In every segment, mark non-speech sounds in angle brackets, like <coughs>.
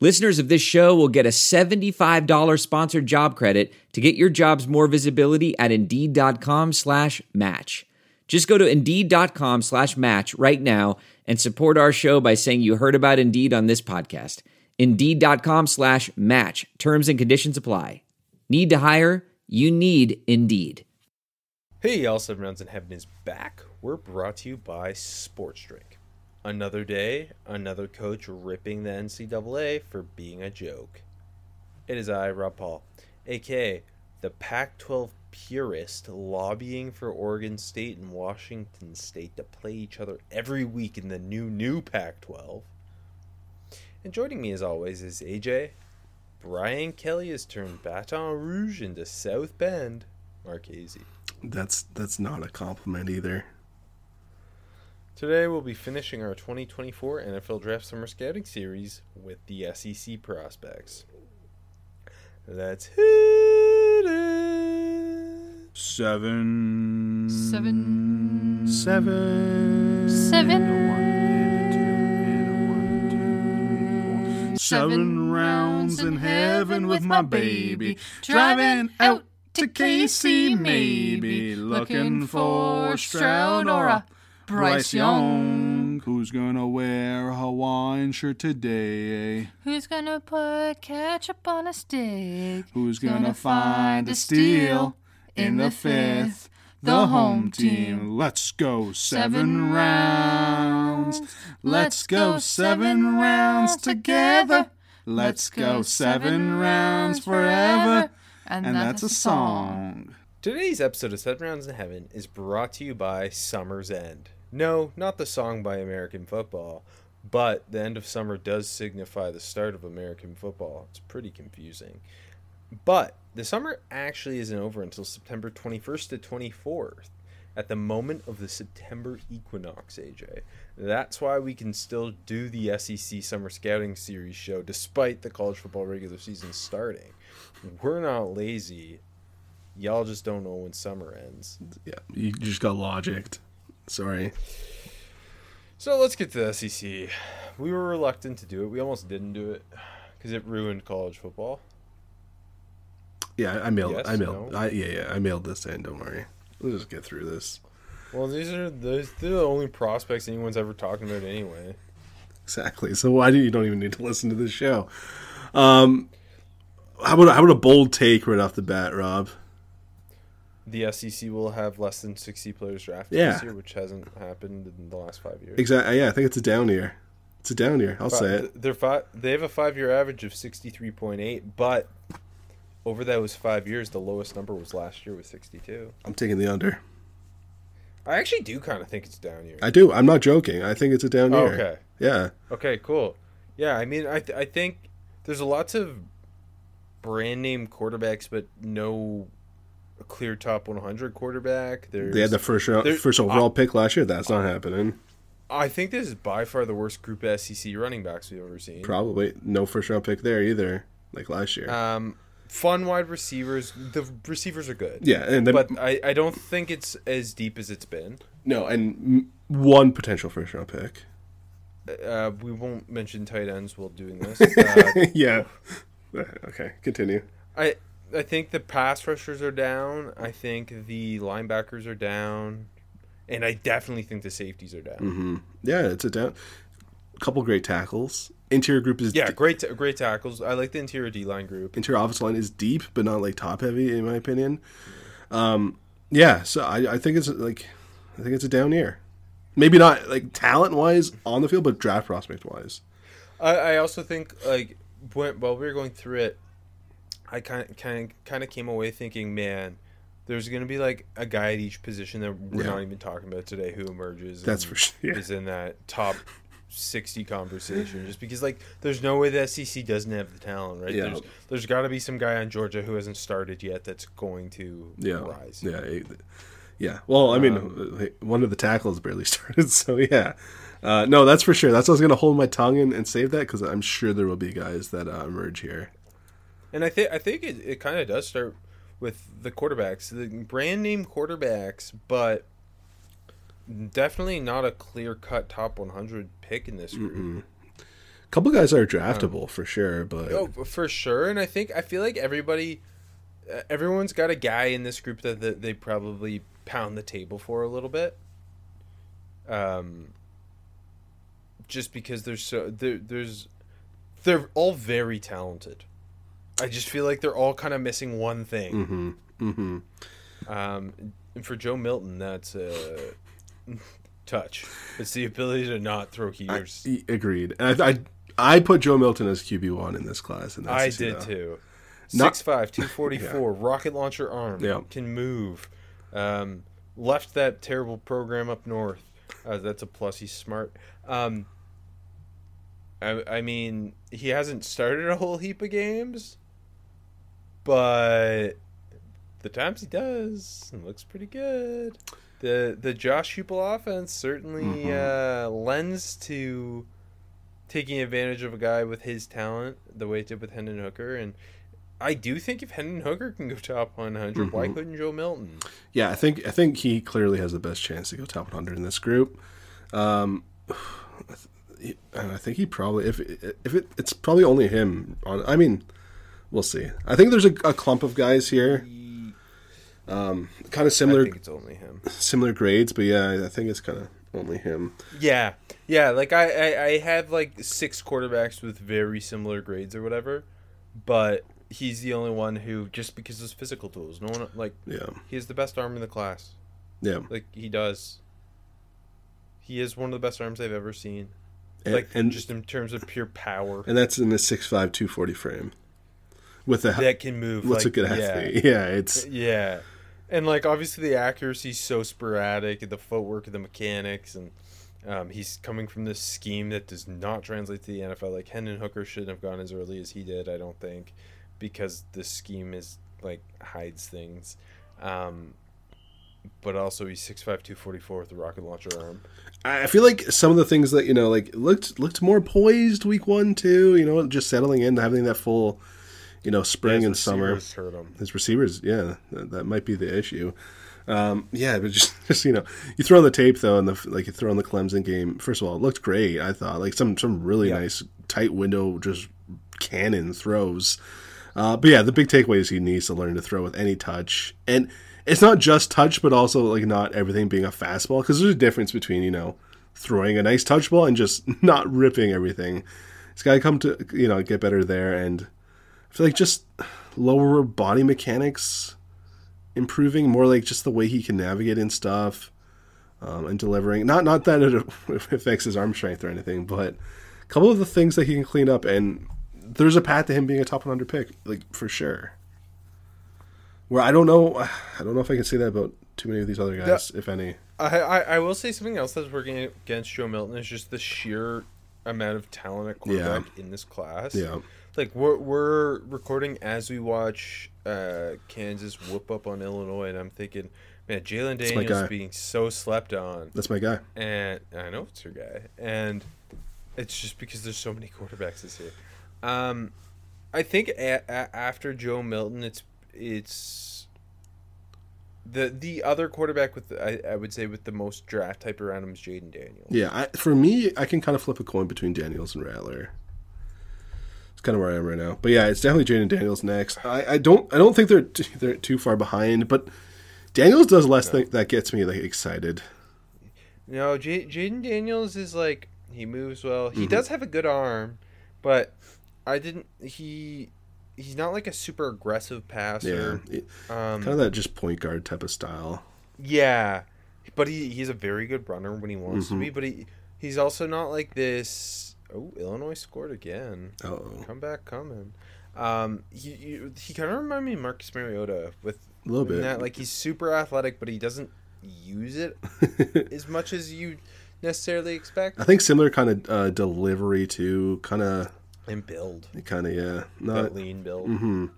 Listeners of this show will get a $75 sponsored job credit to get your jobs more visibility at Indeed.com slash match. Just go to Indeed.com slash match right now and support our show by saying you heard about Indeed on this podcast. Indeed.com slash match. Terms and conditions apply. Need to hire? You need Indeed. Hey, y'all, Seven Rounds in Heaven is back. We're brought to you by Sports Drink. Another day, another coach ripping the NCAA for being a joke. It is I, Rob Paul, aka the Pac 12 purist, lobbying for Oregon State and Washington State to play each other every week in the new, new Pac 12. And joining me as always is AJ. Brian Kelly has turned Baton Rouge into South Bend, Mark Marchese. That's that's not a compliment either. Today we'll be finishing our 2024 NFL Draft Summer Scouting Series with the SEC prospects. Let's hit it. Seven. Seven. Seven. Seven. Seven rounds in heaven with my baby. Driving out to KC, maybe. Looking for Stroud or a Bryce Young. Who's gonna wear a Hawaiian shirt today? Who's gonna put ketchup on a stick? Who's gonna find a steal in the fifth? The home team. Let's go seven rounds. Let's go seven rounds together. Let's go seven rounds forever. And that's a song. Today's episode of Seven Rounds in Heaven is brought to you by Summer's End. No, not the song by American football, but the end of summer does signify the start of American football. It's pretty confusing. But the summer actually isn't over until September 21st to 24th, at the moment of the September equinox, AJ. That's why we can still do the SEC Summer Scouting Series show despite the college football regular season starting. We're not lazy. Y'all just don't know when summer ends. Yeah, you just got logicked. Sorry. So let's get to the SEC. We were reluctant to do it. We almost didn't do it because it ruined college football. Yeah, I mailed. Yes, I mailed. no? I, yeah, yeah, I mailed this in. Don't worry. We'll just get through this. Well, these are those they're the only prospects anyone's ever talking about anyway. Exactly. So why do you don't even need to listen to this show? Um, how about how about a bold take right off the bat, Rob? The SEC will have less than sixty players drafted Yeah. this year, which hasn't happened in the last five years. Exactly. Yeah, I think it's a down year. It's a down year. I'll Fi- say it. They're five. They have a five-year average of sixty-three point eight, but over those five years, the lowest number was last year with sixty-two. I'm taking the under. I actually do kind of think it's down year. I do. I'm not joking. I think it's a down Oh, year. okay. Yeah. Okay, cool. Yeah, I mean, I th- I think there's a lots of brand name quarterbacks, but no clear top 100 quarterback. There's, They had the first round, first overall pick last year. That's not happening. I think this is by far the worst group of SEC running backs we've ever seen. Probably no first round pick there either, like last year. Um, fun wide receivers. The receivers are good. yeah, and then But I, I don't think it's as deep as it's been. no, and m- one potential first round pick. Uh, we won't mention tight ends while doing this. <laughs> Uh, yeah. <laughs> Okay, continue. I I think the pass rushers are down. I think the linebackers are down, and I definitely think the safeties are down. hmm Yeah, it's a down. couple great tackles. Interior group is Yeah, great ta- great tackles. I like the interior D line group. interior offensive line is deep, but not like top heavy in my opinion. Um, yeah, so I, I think it's like I think it's a down year. Maybe not like talent wise on the field, but draft prospect wise. I, I also think like when, while we were going through it, I kind of kind of kind of came away thinking, man, there's gonna be like a guy at each position that we're Yeah. not even talking about today who emerges. That's for sure, yeah. Is in that top 60 conversation <laughs> just because like there's no way the SEC doesn't have the talent, right? Yeah. There's there's got to be some guy on Georgia who hasn't started yet that's going to Yeah, rise. yeah, it- yeah. Well, I mean, Um, one of the tackles barely <laughs> started, so yeah. Uh, no, that's for sure. That's I was gonna hold my tongue and, and save that because I'm sure there will be guys that uh, emerge here. And I think I think it, it kind of does start with the quarterbacks, the brand name quarterbacks, but definitely not a clear cut top 100 pick in this group. A couple guys are draftable for sure, but Oh, for sure. And I think I feel like everybody, everyone's got a guy in this group that, that they probably pound the table for a little bit. Um, just because there's so there, there's, they're all very talented. I just feel like they're all kind of missing one thing. hmm Um, and for Joe Milton, that's a touch. It's the ability to not throw heaters. E- agreed. And I, I I put Joe Milton as QB one in this class, and I did too. Not- 6'5", 244, <laughs> rocket launcher arm, Yeah. can move. Um, left that terrible program up north. Uh, that's a plus. He's smart. Um, I, I mean, he hasn't started a whole heap of games, but the times he does, it looks pretty good. The the Josh Heupel offense certainly uh, lends to taking advantage of a guy with his talent, the way it did with Hendon Hooker, and I do think if Hendon Hooker can go top 100, why couldn't Joe Milton? Yeah, I think I think he clearly has the best chance to go top 100 in this group. Um, <sighs> and I think he probably if if it it's probably only him. On I mean, we'll see. I think there's a, a clump of guys here, um, kind of I similar think it's only him. similar grades, but yeah, I think it's kind of only him. Yeah, yeah. Like I, I, I have like six quarterbacks with very similar grades or whatever, but he's the only one who just because of his physical tools. No one like Yeah, he has the best arm in the class. yeah, Like he does. He is one of the best arms I've ever seen. and like and, just in terms of pure power and that's in the 6'5", 240 frame with a that can move. what's like, a good yeah. athlete. <laughs> Yeah, it's Yeah. And like obviously the accuracy's so sporadic and the footwork and the mechanics and um, he's coming from this scheme that does not translate to the NFL. Like Hendon Hooker shouldn't have gone as early as he did, I don't think, because the scheme is like hides things. Um, but also he's 6'5", 244 with a rocket launcher arm. I feel like some of the things that you know, like looked looked more poised week one too. You know, just settling in, having that full, you know, spring His and summer. receivers Hurt him. His receivers, yeah, that, that might be the issue. Um, yeah, but <laughs> just, just you know, you throw on the tape though, and the like, you throw on the Clemson game. First of all, it looked great. I thought like some some really Yeah. nice tight window, just cannon throws. Uh, but yeah, the big takeaway is he needs to learn to throw with any touch, and it's not just touch, but also like not everything being a fastball because there's a difference between you know throwing a nice touch ball and just <laughs> not ripping everything. It's got to come to you know get better there, and feel like just lower body mechanics improving, more like just the way he can navigate and stuff, um, and delivering. Not not that it <laughs> affects his arm strength or anything, but a couple of the things that he can clean up, and there's a path to him being a top 100 pick, like for sure. Where I don't know, I don't know if I can say that about too many of these other guys, if any. I, I I will say something else that's working against Joe Milton is just the sheer amount of talent at quarterback in this class. Yeah. Like we're we're recording as we watch uh, Kansas whoop up on Illinois, and I'm thinking, man, Jalen. Daniels being so slept on, That's my guy. and I know it's your guy, and it's just because there's so many <laughs> quarterbacks this year. Um, I think a- a- after Joe Milton, it's it's the the other quarterback with the, I, I would say with the most draft type around him is Jayden Daniels. Yeah, I, for me, I can kind of flip a coin between Daniels and Rattler. Kind of where I am right now. But yeah, it's definitely Jayden Daniels next. I, I don't I don't think they're t- they're too far behind, but Daniels does less thing that gets me like excited. No, J- Jayden Daniels is like he moves well. Mm-hmm. He does have a good arm, but I didn't. He he's not like a super aggressive Yeah, passer. it- Um, kind of that just point guard type of style. Yeah, but he he's a very good runner when he wants Mm-hmm. to be. But he he's also not like this. Oh, Illinois scored again. Oh, Come back, coming. Um, he he, he kind of reminded me of Marcus Mariota with a little bit. that like he's super athletic, but he doesn't use it <laughs> as much as you necessarily expect. I think similar kind of uh, delivery to kind of, And build kind of yeah. that Not, lean build. and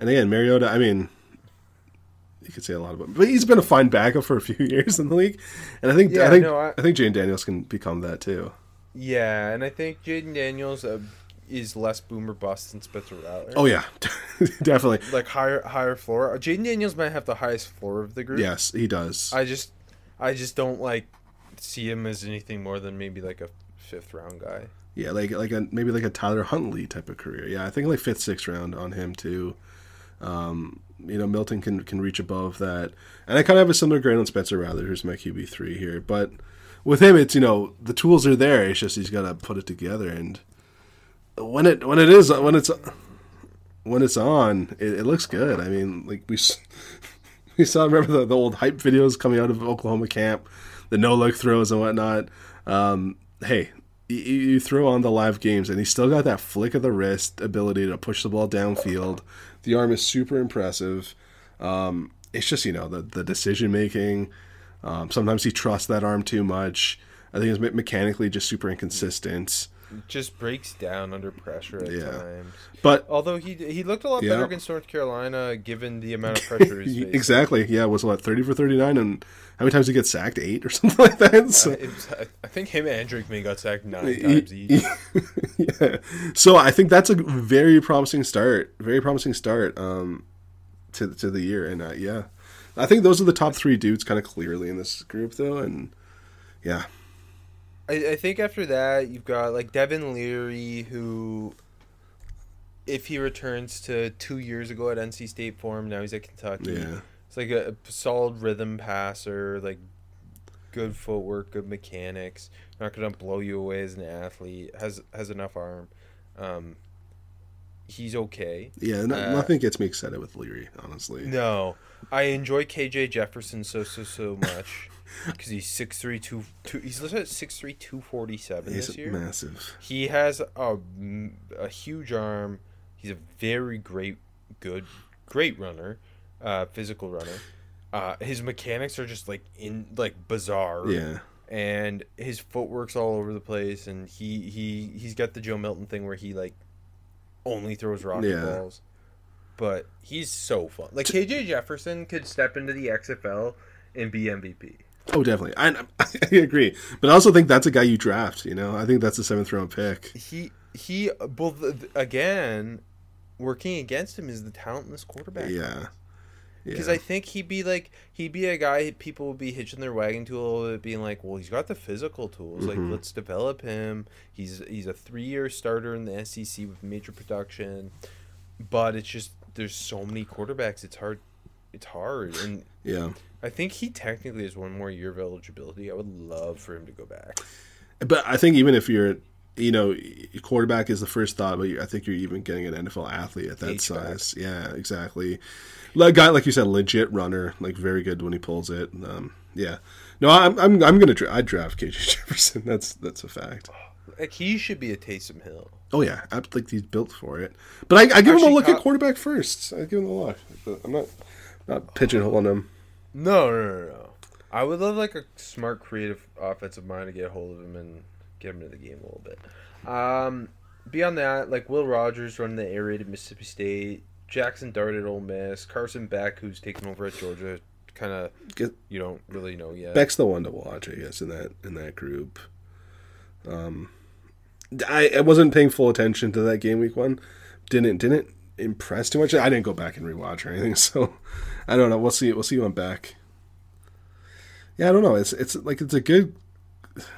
again, Mariota. I mean, you could say a lot about, him. but he's been a fine backup for a few <laughs> years in the league, and I think Yeah, I think no, I- I think Jane Daniels can become that too. Yeah, and I think Jayden Daniels uh, is less boomer bust than Spencer Rattler. Oh yeah, <laughs> definitely. like higher higher floor. Uh, Jayden Daniels might have the highest floor of the group. Yes, he does. I just I just don't like see him as anything more than maybe like a fifth round guy. Yeah, like like a maybe like a Tyler Huntley type of career. Yeah, I think like fifth, sixth round on him too. Um, you know, Milton can can reach above that, and I kind of have a similar grade on Spencer Rattler, who's my QB three here. But with him, it's you know the tools are there. It's just he's got to put it together, and when it when it is when it's when it's on, it, it looks good. I mean, like we <laughs> we saw remember the, the old hype videos coming out of Oklahoma camp, the no look throws and whatnot. Um, hey, you, you throw on the live games, and he's still got that flick of the wrist ability to push the ball downfield. The arm is super impressive. Um, it's just you know the the decision making. Um, sometimes he trusts that arm too much. I think it's mechanically just super inconsistent. Just breaks down under pressure at Yeah. times. But Although he he looked a lot Yeah. better against North Carolina given the amount of <laughs> pressure he's facing. exactly, yeah, was what thirty for thirty nine, and how many times did he get sacked? Eight or <laughs> something like that. So, Uh, was- I- I think him and Drake Maye got sacked nine He- <laughs> times each. yeah. So I think that's a very promising start. Very promising start um, to to the year, and uh, yeah, I think those are the top three dudes, kind of clearly in this group, though, and yeah, I, I think after that you've got like Devin Leary who if he returns to two years ago at NC State form, now he's at Kentucky. yeah, It's like a, a solid rhythm passer, like good footwork, good mechanics. Not gonna blow you away as an athlete. Has has enough arm. Um, he's okay. yeah. No, Uh, nothing gets me excited with Leary, honestly. No, I enjoy KJ Jefferson so so so much <laughs> because he's six three two two. He's listed at six three two forty seven He's this year. massive. He has a, a huge arm. He's a very great, good, great runner, uh, physical runner. Uh, his mechanics are just like in like bizarre. Yeah, And his footwork's all over the place, and he he he's got the Joe Milton thing where he like only throws rocket Yeah. balls. But he's so fun. Like KJ Jefferson could step into the XFL and be MVP. oh, definitely. I, <laughs> I agree, but I also think that's a guy you draft. You know, I think that's a seventh round pick. he he well again working against him is the talentless quarterback Yeah, because yeah. I think he'd be like he'd be a guy people would be hitching their wagon to a little bit, being like, well, he's got the physical tools. Mhm. Like, let's develop him. He's he's a three year starter in the SEC with major production, but it's just there's so many quarterbacks. It's hard. It's hard, and yeah. I think he technically has one more year of eligibility. I would love for him to go back. But I think even if you're, you know, quarterback is the first thought, but I think you're even getting an NFL athlete at that H-back. size. Yeah, exactly. Like guy, like you said, legit runner, like very good when he pulls it. Um, yeah. No, I'm, I'm, I'm gonna, dra- I draft KJ <laughs> Jefferson. That's, that's a fact. Like he should be a Taysom Hill. Oh yeah, I think he's built for it. But I, I give him a look at quarterback first. I give him a look. I'm not, not pigeonholing him. No, no, no, no. I would love like a smart, creative offensive mind to get a hold of him and get him into the game a little bit. Um, beyond that, like Will Rogers running the air raid at Mississippi State, Jackson Dart at Ole Miss, Carson Beck who's taken over at Georgia. Kind of you don't really know yet. Beck's the one to watch, I guess, in that in that group. Um, I, I wasn't paying full attention to that game week one. Didn't didn't impress too much. I didn't go back and rewatch or anything, <laughs> so I don't know. We'll see. We'll see when back. Yeah, I don't know. It's it's like it's a good.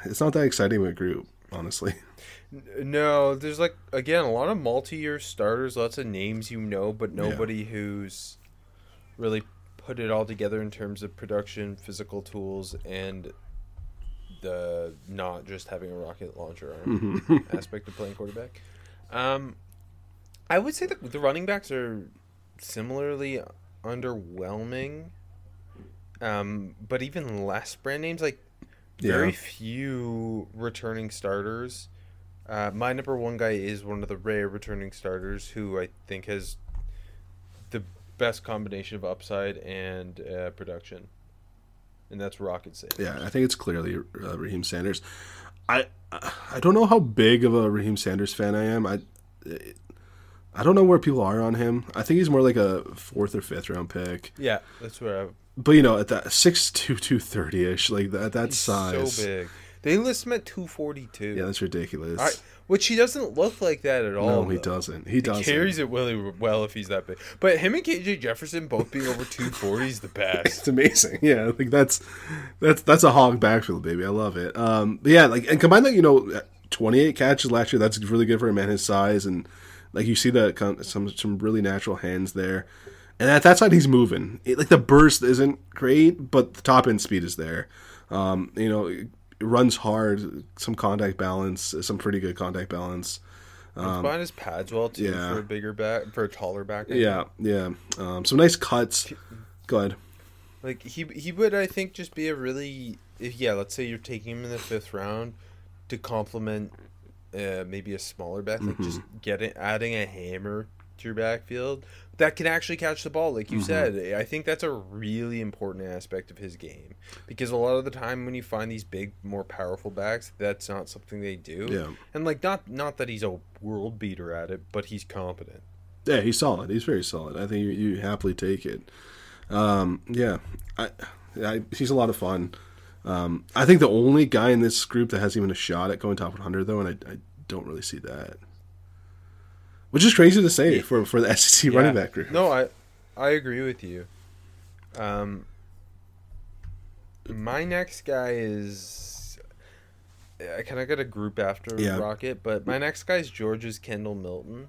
It's not that exciting of a group, honestly. <laughs> No, there's like again a lot of multi-year starters, lots of names you know, but Yeah. nobody who's really put it all together in terms of production, physical tools, and the not just having a rocket launcher arm <laughs> aspect of playing quarterback. Um, I would say that the running backs are similarly underwhelming. Um, but even less brand names like very Yeah. few returning starters. Uh, my number one guy is one of the rare returning starters who I think has the best combination of upside and uh, production. And that's rocket science. Yeah, I think it's clearly uh, Raheem Sanders. I I don't know how big of a Raheem Sanders fan I am. I I don't know where people are on him. I think he's more like a fourth or fifth round pick. Yeah, that's where I. But you know, at that six two two thirty ish, like that that He's size, so big. They list him at two forty two. yeah, that's ridiculous. I, which he doesn't look like that at all. no, he though. doesn't. He He doesn't. carries it really well if he's that big. But him and KJ Jefferson both being over <laughs> 240 is the best. It's amazing. <laughs> Yeah, like that's that's that's a hog backfield, baby. I love it. Um, but yeah, like and combine that, you know, twenty eight catches last year. That's really good for a man his size, and like you see the kind- some some really natural hands there. And at that side, he's moving. It, like the burst isn't great, but the top end speed is there. Um, you know, it runs hard, some contact balance, some pretty good contact balance. Combine his pads well too Um, yeah. for a bigger back, for a taller back. I Yeah, yeah. Um, some nice cuts. Go ahead. Like he he would I think just be a really if yeah let's say you're taking him in the fifth round to complement uh, maybe a smaller back like just Mm-hmm. getting adding a hammer to your backfield that can actually catch the ball like you Mm-hmm. said I think that's a really important aspect of his game because a lot of the time when you find these big more powerful backs that's not something they do Yeah. and like not not that he's a world beater at it but he's competent Yeah, he's solid. He's very solid. I think you, you happily take it. Um, yeah, I, I, he's a lot of fun. Um, I think the only guy in this group that has even a shot at going top 100, though, and I, I don't really see that. Which is crazy to say for, for the <laughs> SEC running back group. No, I I agree with you. Um, my next guy is I kind of got a group after Yeah. Rocket, but my next guy is Georgia's Kendall Milton,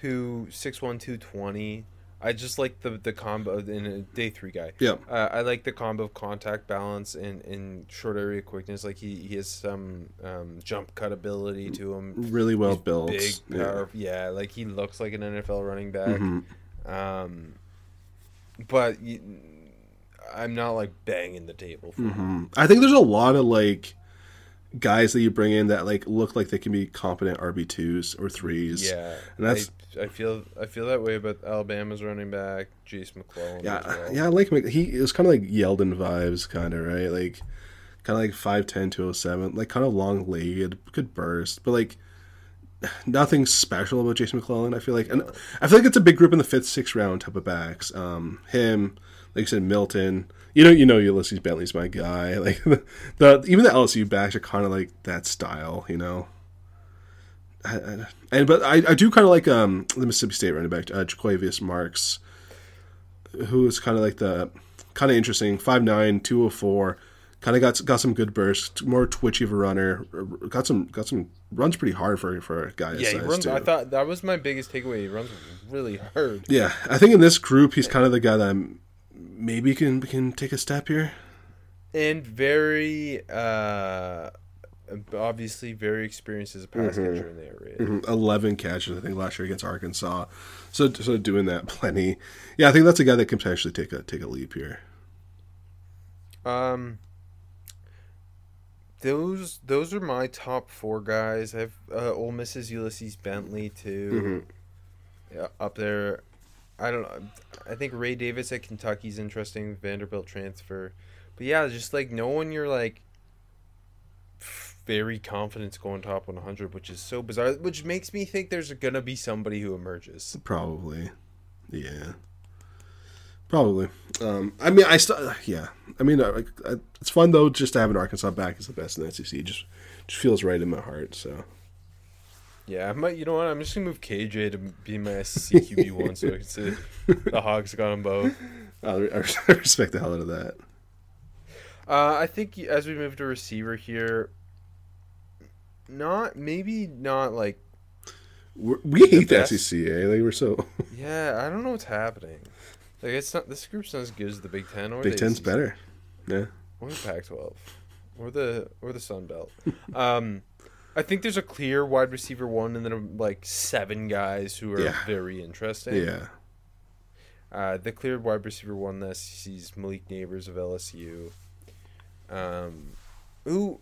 who six one two twenty. I just like the the combo in a day three guy. Yeah. Uh, I like the combo of contact balance and, and short area quickness. Like he, he has some um, jump cut ability to him. Really well He's built. Big, Yeah. power, yeah. Like he looks like an NFL running back. Mhm. Um, but I'm not like banging the table for him. Mhm. I think there's a lot of like guys that you bring in that like look like they can be competent RB twos or threes. Yeah, and that's I, I feel I feel that way about Alabama's running back, Jase McClellan. yeah, well. yeah. I like him. He it was kind of like Yeldon vibes, kind of right, like kind of like 5'10", 207, like kind of long legged, good burst, but like <sighs> nothing special about Jason McClellan. I feel like, and I feel like it's a big group in the fifth, sixth round type of backs. Um, him, like you said, Milton. You know, you know, Ulysses Bentley's my guy. <laughs> Like the, the even the LSU backs are kind of like that style. You know. I, I, and but I, I do kind of like um the Mississippi State running back uh, Jo'quavious Marks, who is kind of like the kind of interesting 5'9", 204, kind of got got some good bursts, more twitchy of a runner, got some got some runs pretty hard for for a guy yeah. He runs. too. I thought that was my biggest takeaway. He runs really hard. yeah, I think in this group he's kind of the guy that I'm, maybe can can take a step here. and very uh obviously very experienced as a pass Mm-hmm. catcher in the area. Mhm, Eleven catches, I think, last year against Arkansas. So, so doing that <laughs> plenty. Yeah, I think that's a guy that can potentially take a take a leap here. Um, those those are my top four guys. I've uh, Ole Miss's Ulysses Bentley too. Yeah, up there. I don't know. I think Ray Davis at Kentucky's interesting. Vanderbilt transfer, but yeah, just like no one you're like very confident going top 100, which is so bizarre. Which makes me think there's gonna be somebody who emerges. Probably, yeah, probably. Um, I mean, I still, yeah. I mean, uh, I, it's fun though just to have an Arkansas back as the best in the SEC. Just, just feels right in my heart. So, Yeah, I might. You know what? I'm just gonna move KJ to be my SEC QB <laughs> one, so I can see the Hogs got them both. <laughs> I respect the hell out of that. Uh, I think as we move to receiver here, not maybe not like We're, we hate the best. SEC. Eh? Like we're so <laughs> yeah. I don't know what's happening. Like it's not this group's not as good as the Big Ten or Big the Ten's better. Yeah. or the Pac-12 or the or the Sun Belt. um, I think there's a clear wide receiver one, and then like seven guys who are Yeah. very interesting. Yeah. Uh, the cleared wide receiver one that sees Malik Nabers of LSU. Um, who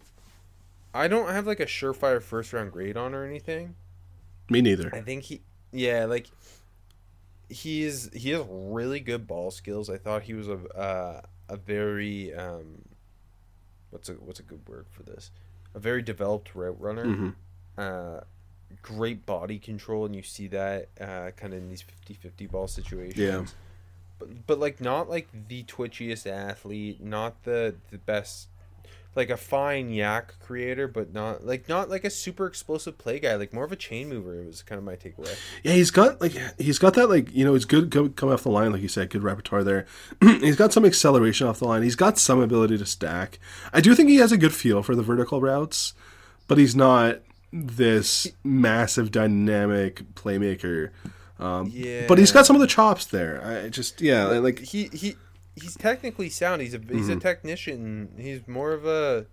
I don't have like a surefire first round grade on or anything. Me neither. I think he, yeah, like he is he has really good ball skills. I thought he was a uh, a very um, what's a what's a good word for this? A very developed route runner. Mhm. Uh, great body control, and you see that uh, kind of in these 50-50 ball situations. Yeah. But, but like not like the twitchiest athlete, not the the best like a fine YAC creator, but not like not like a super explosive play guy, like more of a chain mover. It was kind of my takeaway. Yeah, he's got like he's got that like you know he's good go, coming off the line like you said, good repertoire there. <clears throat> he's got some acceleration off the line. He's got some ability to stack. I do think he has a good feel for the vertical routes, but he's not this massive dynamic playmaker. Um, Yeah. But he's got some of the chops there. I just yeah like he he he's technically sound. He's a he's Mm-hmm. a technician. He's more of a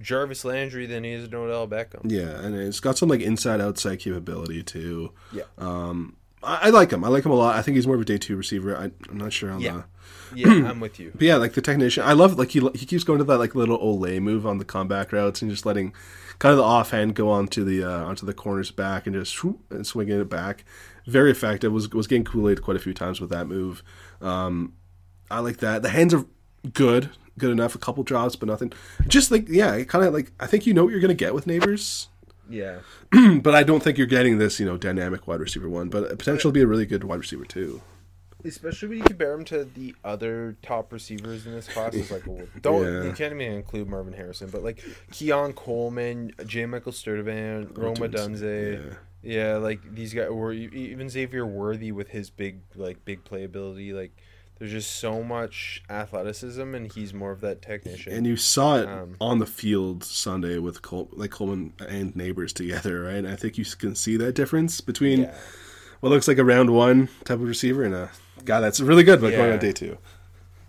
Jarvis Landry than he is an Odell Beckham. yeah, and it's got some like inside outside capability too. Yeah. Um, I, I like him. I like him a lot. I think he's more of a day two receiver. I, I'm not sure on Yeah. the. Yeah, I'm <clears throat> with you. But yeah, like the technician, I love like he he keeps going to that like little Olay move on the comeback routes and just letting kind of the offhand go onto the uh, onto the corner's back and just whoop, and swinging it back. Very effective. Was was getting Kool Aid quite a few times with that move. Um, I like that. The hands are good, good enough. A couple drops, but nothing. Just like yeah, it kind of like I think you know what you're gonna get with Nabers. Yeah. <clears throat> but I don't think you're getting this, you know, dynamic wide receiver one, but potential to be a really good wide receiver too. Especially when you compare him to the other top receivers in this class, it's like well, don't Yeah. you can't even include Marvin Harrison, but like Keon Coleman, J. Michael Sturdivant, Rome Odunze, yeah. like these guys, or even Xavier Worthy with his big like big playability. Like there's just so much athleticism, and he's more of that technician. And you saw it Um, on the field Sunday with Col- like Coleman and Nabers together, <laughs> right? And I think you can see that difference between yeah. what looks like a round one type of receiver and a guy that's really good, but going on day two.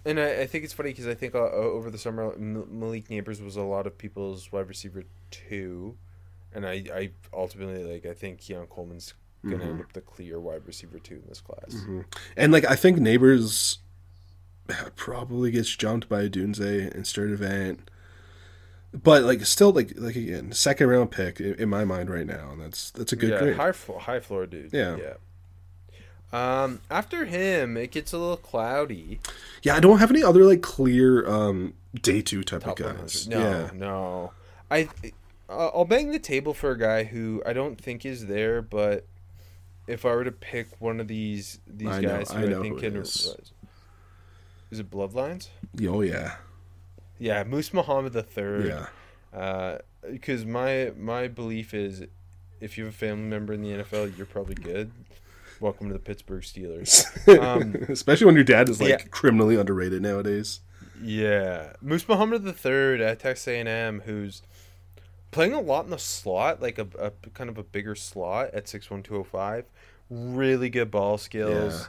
And I, I think it's funny because I think uh, over the summer Malik Nabers was a lot of people's wide receiver two, and I, I ultimately like I think Keon Coleman's gonna Mm-hmm. end up the clear wide receiver two in this class. And like I think Nabers probably gets jumped by Odunze and Sturdivant. But like still like like again, second round pick in, in my mind right now, and that's that's a good yeah, grade. high flo- high floor dude. Yeah. yeah. Um, after him, it gets a little cloudy. Yeah, I don't have any other like clear um day two type Top of 100. guys. No, Yeah. no. I uh, I'll bang the table for a guy who I don't think is there, but if I were to pick one of these these I guys I who I, know think who it can is. is it Bloodlines? Oh yeah. Yeah, Moose Muhammad the third. Yeah. because my my belief is, if you have a family member in the NFL, you're probably good. Welcome to the Pittsburgh Steelers. Um, <laughs> Especially when your dad is like yeah. criminally underrated nowadays. Yeah, Moose Muhammad the third at Texas A&M, who's playing a lot in the slot, like a, a kind of a bigger slot at six one two zero five. Really good ball skills.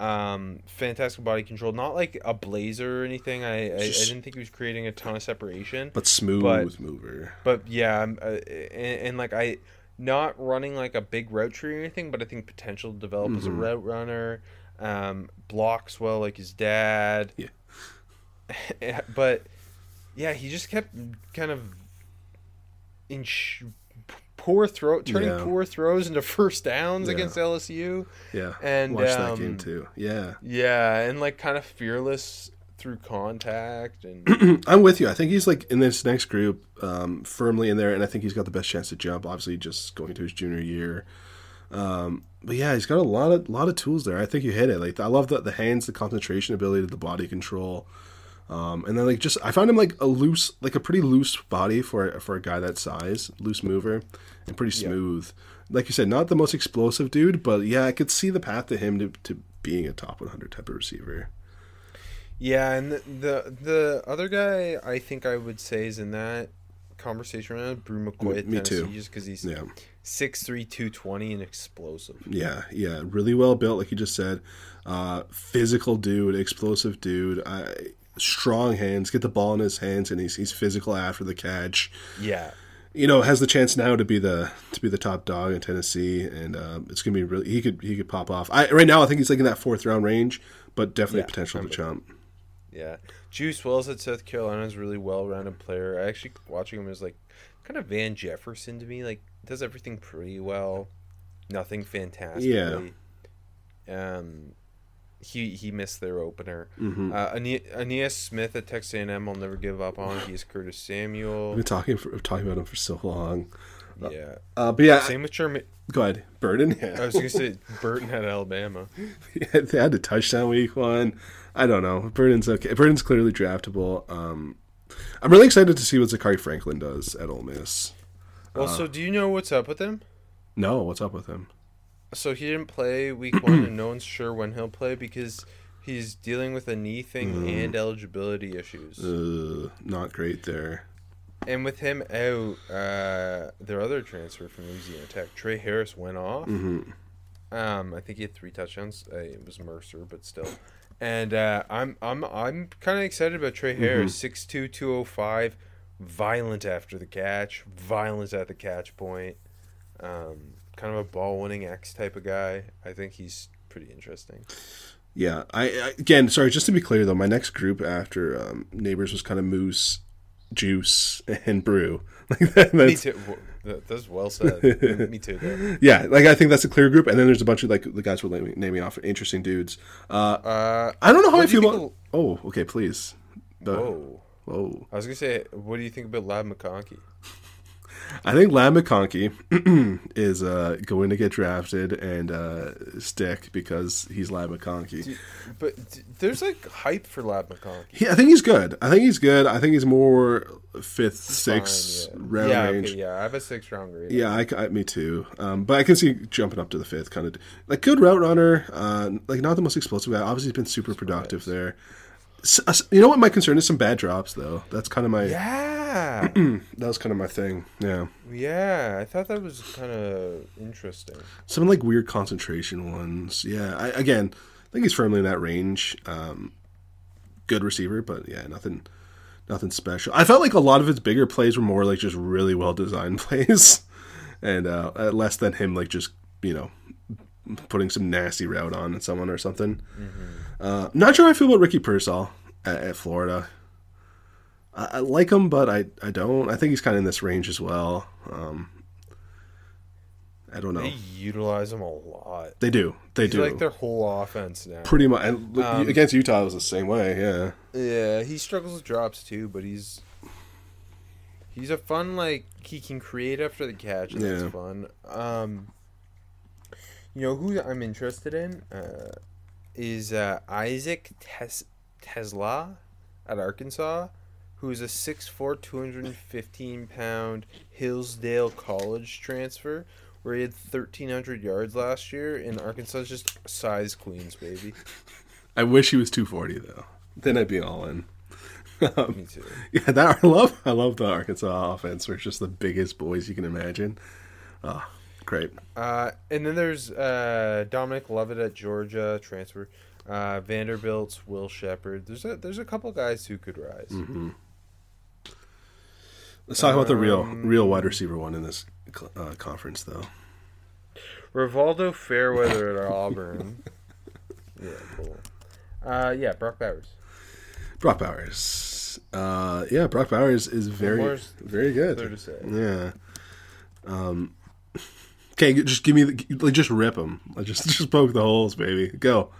Um, fantastic body control. Not like a blazer or anything. I, I, I didn't think he was creating a ton of separation. But smooth But- mover. But yeah, uh, and, and like I, not running like a big route tree or anything, but I think potential to develop as a Mm-hmm. route runner. Um, blocks well like his dad. Yeah. <laughs> but yeah, he just kept kind of in sh- poor throw, turning Yeah. poor throws into first downs Yeah. against LSU. Yeah. And, watch that um, game too. Yeah. Yeah, and like kind of fearless through contact and <clears throat> I'm with you. I think he's like in this next group, um, firmly in there, and I think he's got the best chance to jump. Obviously, just going to his junior year. Um, but yeah, he's got a lot of lot of tools there. I think you hit it. Like I love the the hands, the concentration ability, the body control, um, and then like just I found him like a loose, like a pretty loose body for for a guy that size, loose mover, and pretty smooth. Like you said, not the most explosive dude, but yeah, I could see the path to him to, to being a top 100 type of receiver. Yeah, and the, the the other guy I think I would say is in that conversation right now, Bru McCoy at me too. just because he's Yeah. 6'3", 220 and explosive. Yeah, yeah, really well built, like you just said. Uh, physical dude, explosive dude, uh, strong hands. Get the ball in his hands, and he's he's physical after the catch. Yeah, You know, has the chance now to be the to be the top dog in Tennessee, and um, it's gonna be really. He could he could pop off. I right now I think he's like in that fourth round range, but definitely Yeah, potential to jump. yeah. Juice Wells at South Carolina is a really well-rounded player. I actually watching him is like kind of Van Jefferson to me. Like does everything pretty well, nothing fantastic. Yeah. Um, he he missed their opener. Mm-hmm. Uh, Ainias Smith at Texas A&M, I'll never give up on. He's Curtis Samuel. been talking for, talking about him for so long. Yeah. Uh, but yeah, Same with Jermaine. go ahead, Burden. <laughs> I was gonna say Burton at Alabama. <laughs> they had a touchdown week one. I don't know. Burton's okay. Burden's clearly draftable. Um, I'm really excited to see what Zakhari Franklin does at Ole Miss. Well, so do you know what's up with him? No, what's up with him? So he didn't play week <clears throat> one, and no one's sure when he'll play because he's dealing with a knee thing and eligibility issues. Not great there. And with him out, uh, their other transfer from Louisiana Tech, Trey Harris, went off. Mm-hmm. Um, I think he had three touchdowns. Uh, it was Mercer, but still. And uh, I'm I'm I'm kind of excited about Trey Harris, 6'2", 205, violent after the catch, violent at the catch point. Um, kind of a ball winning X type of guy. I think he's pretty interesting. Yeah, I, I again, sorry, just to be clear though, my next group after um, Nabers was kind of moose, juice, <laughs> and Bru. <laughs> Like that, Me that's, too. That's well said. <laughs> Me too. Though. yeah, like I think that's a clear group, and then there's a bunch of like the guys were naming, off interesting dudes. Uh, Uh, I don't know how I feel about. Oh, okay, please. The- whoa. whoa. I was gonna say, what do you think about Ladd McConkey? I think Ladd McConkey <clears throat> is uh, going to get drafted and uh, stick because he's Ladd McConkey. But d- there's like hype for Ladd McConkey. He, I think he's good. I think he's good. I think he's more fifth, sixth Fine, yeah. round yeah, range. Okay, yeah, I have a six round grade. Yeah, I, I- me too. Um, but I can see jumping up to the fifth, kind of like good route runner. Uh, like not the most explosive guy. Obviously, he's been super productive there. Uh, you know what? My concern is some bad drops, though. That's kind of my Yeah. <clears throat> that was kind of my thing. Yeah, yeah. I thought that was kind of interesting. some like weird concentration ones. Yeah, I, again, I think he's firmly in that range. Um, good receiver, but yeah, nothing, nothing special. I felt like a lot of his bigger plays were more like just really well designed <laughs> plays, and uh, uh, less than him like just you know putting some nasty route on someone or something. Uh, not sure how I feel about Ricky Pearsall at, at Florida. I, I like him, but I, I don't. I think he's kind of in this range as well. Um, I don't know. They utilize him a lot. They do. They He's do. like their whole offense now. Pretty much. And Um, against Utah, it was the same way. Yeah. Yeah, he struggles with drops too, but he's he's a fun like he can create after the catch, and Yeah. that's fun. Um, you know who I'm interested in uh, is uh, Isaac Tes- TeSlaa at Arkansas, who's a 6'4", 215 pound Hillsdale College transfer. Where he had 1,300 yards last year, and Arkansas is just size queens, baby. I wish he was 240 though. Then I'd be all in. <laughs> Me too. Yeah, that I love. I love the Arkansas offense. Where it's just the biggest boys you can imagine. Oh, great. Uh, and then there's uh, Dominic Lovett at Georgia transfer. Uh, Vanderbilt's Will Sheppard. There's a there's a couple guys who could rise. Mm-hmm. Let's talk about the real, Um, real wide receiver one in this uh, conference, though. Rivaldo Fairweather at Auburn. <laughs> yeah, cool. Uh, yeah, Brock Bowers. Brock Bowers. Uh, yeah, Brock Bowers is very, very good. to say? Yeah. Um. Okay, just give me the, like, just rip him. Just, <laughs> just poke the holes, baby. Go.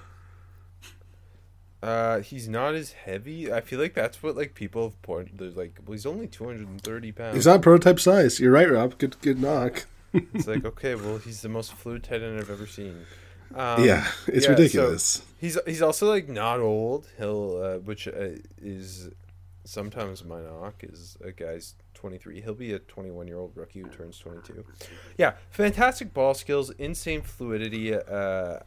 Uh, he's not as heavy. I feel like that's what like people have pointed. There's like, well, he's only 230 pounds. He's not prototype size. You're right, Rob. Good, good knock. <laughs> It's like okay, well, he's the most fluid tight end I've ever seen. Um, yeah, it's yeah, so- ridiculous. He's he's also like not old. He'll uh, which uh, is sometimes my knock is a guy's 23. He'll be a 21 year old rookie who turns 22. Yeah, fantastic ball skills, insane fluidity. Uh,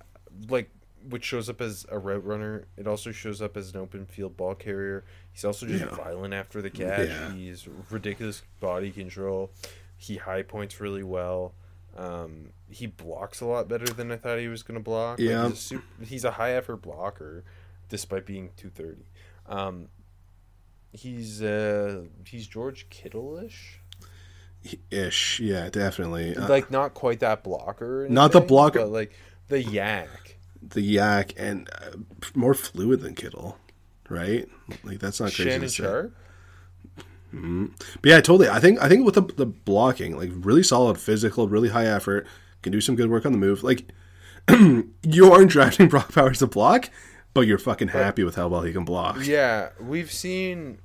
like which shows up as a route runner. It also shows up as an open field ball carrier. He's also just Yeah. violent after the catch. Yeah. He's ridiculous body control. He high points really well. Um, he blocks a lot better than I thought he was going to block. Like, Yeah. he's, a super, he's a high effort blocker, despite being two thirty. Um, he's uh, he's George Kittle ish, Ish. Yeah, definitely. Uh, like not quite that blocker. or Not the blocker- but like the YAC. the YAC and uh, more fluid than Kittle, right? Like that's not crazy. Shannon to say. Sharp. But yeah, totally. I think I think with the the blocking, like really solid physical, really high effort, can do some good work on the move. Like <clears throat> you aren't drafting <laughs> Brock Bowers to block, but you're fucking happy with how well he can block. Yeah, we've seen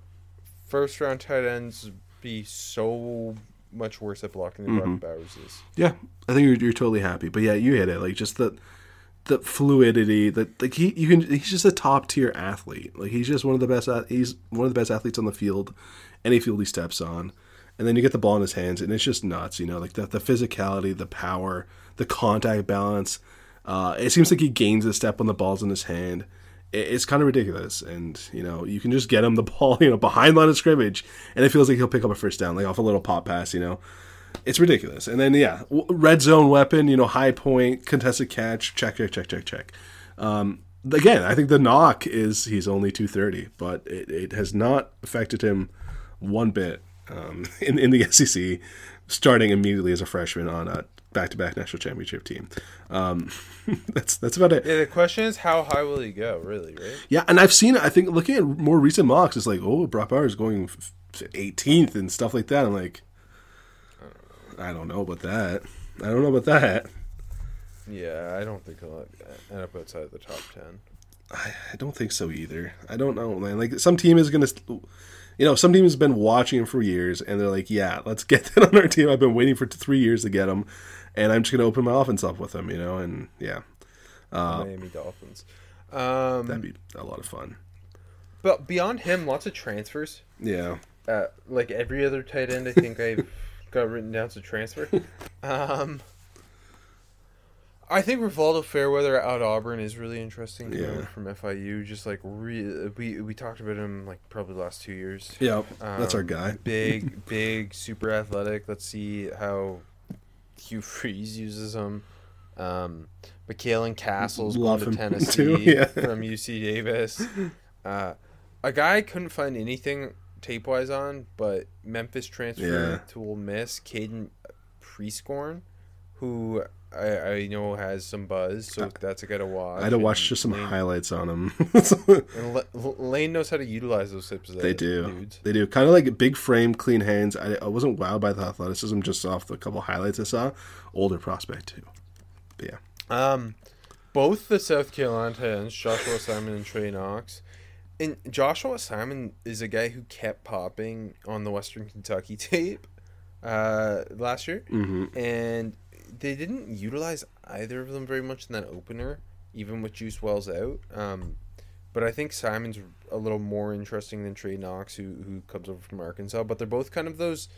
first round tight ends be so much worse at blocking than Mm-hmm. Brock Bowers is. Yeah, I think you're, you're totally happy. But yeah, you hit it. Like just the the fluidity. That like he you can. He's just a top tier athlete. Like he's just one of the best. He's one of the best athletes on the field. Any field he steps on, and then you get the ball in his hands, and it's just nuts. You know, like the the physicality, the power, the contact balance. Uh, it seems like he gains a step when the ball's in his hand. It- It's kind of ridiculous, and you know you can just get him the <laughs> ball, you know, behind line of scrimmage, and it feels like he'll pick up a first down, like off a little pop pass, you know it's ridiculous. And then yeah, red zone weapon, you know, high point, contested catch, check, check, check, check, check. Um, again, I think the knock is he's only two thirty, but it, it has not affected him one bit um, <laughs> in in the <laughs> SEC, starting immediately as a freshman on a back to back national championship team. Um, <laughs> that's that's about it. Yeah, the question is how high will he go, really, right? Yeah, and I've seen. I think looking at more recent mocks, it's like, oh, Brock Bowers going eighteenth and stuff like that. I'm like, I don't know about that. I don't know about that. Yeah, I don't think he'll end up outside the top ten. I, I don't think so either. I don't know, man. Like some team is gonna, you know, some team has been watching him for years, and they're like, yeah, let's get <laughs> that on our team. I've been waiting for three years to get him, and I'm just gonna open my offense up with him, you know, and yeah, Miami Dolphins. Um, that'd be a lot of fun. but beyond him, lots of transfers. Yeah, Uh, like every other tight end, I think I've <laughs> got written down to transfer. Um, I think Rivaldo Fairweather out Auburn is really interesting. Yeah. from FIU, just like re- we we talked about him like probably the last two years. yeah, that's our Um, guy. Big, <laughs> big, super athletic. Let's see how Hugh <laughs> Freeze uses him. <laughs> Um, McCallan Castles Love going to Tennessee too, yeah. from UC Davis. Uh, a guy I couldn't find anything tape wise on, but Memphis transfer Yeah. to Ole Miss, Caden Prieskorn, who I, I know has some buzz, so that's a guy to watch. I had to watch just some Lane, highlights on him. <laughs> And Le- Lane knows how to utilize those of they do, dudes. they do. Kind of like big frame, clean hands. I, I wasn't wowed by the athleticism just off the couple highlights I saw. Older prospect too. But yeah, Um, both the South Carolina ends, Joshua Simon and Trey Knox. And Joshua Simon is a guy who kept popping on the Western Kentucky <laughs> tape uh, last year, Mhm. and they didn't utilize either of them very much in that opener, even with Juice Wells out. Um, but I think Simon's a little more interesting than Trey Knox, who who comes over from Arkansas. But they're both kind of those.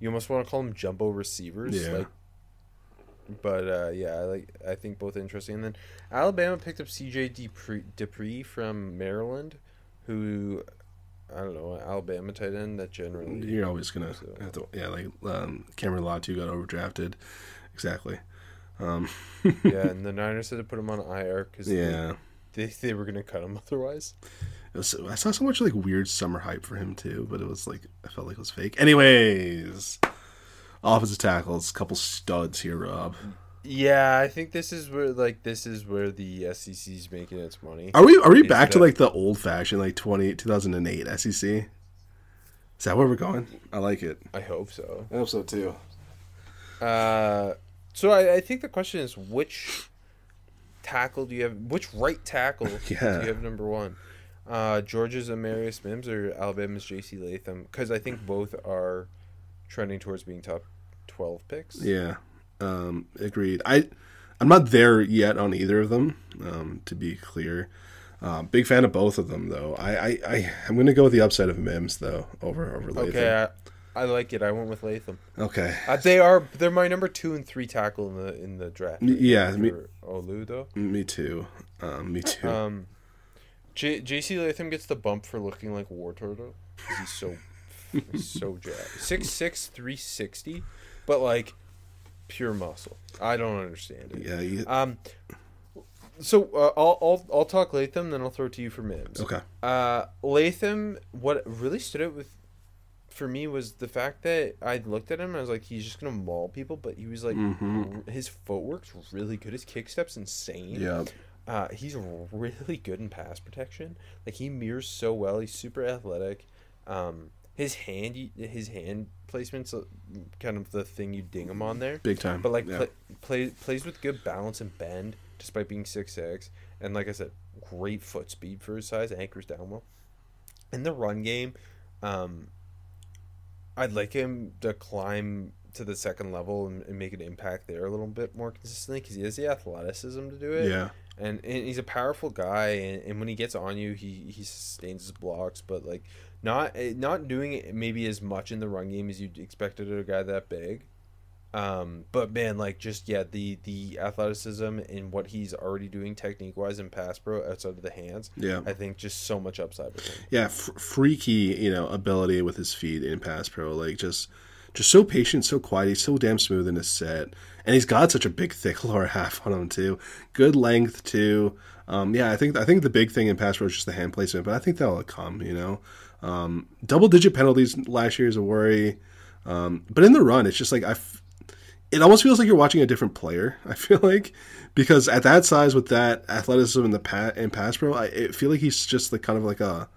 You almost want to call them jumbo receivers, Yeah. like but uh, yeah, I like I think both interesting. And then Alabama picked up C.J. Dippre, Dippre from Maryland, who I don't know Alabama tight end that generally you're always gonna So- have to. Yeah, like um, Cameron Latu got overdrafted. Exactly. Um, yeah. <laughs> And the Niners had to put him on IR because yeah. they, they they were gonna cut him <laughs> otherwise. It was, I saw so much like weird summer hype for him too, but it was like I felt like it was fake. Anyways, offensive tackles, couple studs here, Rob. Yeah, I think this is where like this is where the SEC's making its money. Are we are we Is back to like the old fashioned like 20, 2008 SEC? Is that where we're going? I like it. I hope so. I hope so too. Uh, so I, I think the question is which tackle do you have? Which right tackle <laughs> Yeah. do you have number one? Uh, Georgia's Amarius Mims or Alabama's J.C. Latham? Because I think both are trending towards being top twelve picks. Yeah, um, agreed. I I'm not there yet on either of them. Um, to be clear, uh, big fan of both of them though. I I, I I'm gonna go with the upside of Mims though over over Latham. Okay, I, like it. I went with Latham. Okay. Uh, they are they're my number two and three tackle in the in the draft. Y- yeah, me- Olu though. Me too. Um, me too. Um, J- J.C. Latham gets the bump for looking like War Turtle. He's so he's so <laughs> jacked. Six six three sixty, but like pure muscle. I don't understand it. yeah. You, Um. So uh, I'll I'll I'll talk Latham, then I'll throw it to you for Mims. okay. Uh, Latham, what really stood out with for me was the fact that I looked at him and I was like, he's just gonna maul people, but he was like, Mhm. his footwork's really good. His kick step's insane. Yeah. Uh, he's really good in pass protection. Like he mirrors so well. He's super athletic. Um, his hand, his hand placement's uh, kind of the thing you ding him on there. Big time. But like yeah. play, play, plays with good balance and bend despite being six six, and like I said, great foot speed for his size, anchors down well. In the run game, um, I'd like him to climb to the second level and, and make an impact there a little bit more consistently because he has the athleticism to do it. Yeah. and, and he's a powerful guy, and, and when he gets on you, he he sustains his blocks, but like not eh, not doing it maybe as much in the run game as you'd expected of a guy that big. Um, but man, like just yeah, the the athleticism and what he's already doing technique wise in pass pro outside of the hands, Yeah. I think just so much upside with him. yeah, f- freaky, you know, ability with his feet in pass pro. Like just, just so patient, so quiet. He's so damn smooth in his set, and he's got such a big, <laughs> thick lower half on him too. Good length too. Um, yeah, I think I think the big thing in pass pro is just the hand placement, but I think that'll come. You know, um, double digit penalties last year is a worry, um, but in the run, it's just like I. F- it almost feels like you're watching a different player. <laughs> I feel like because at that size with that athleticism in the pat and pass pro, I, I feel like he's just like kind of like a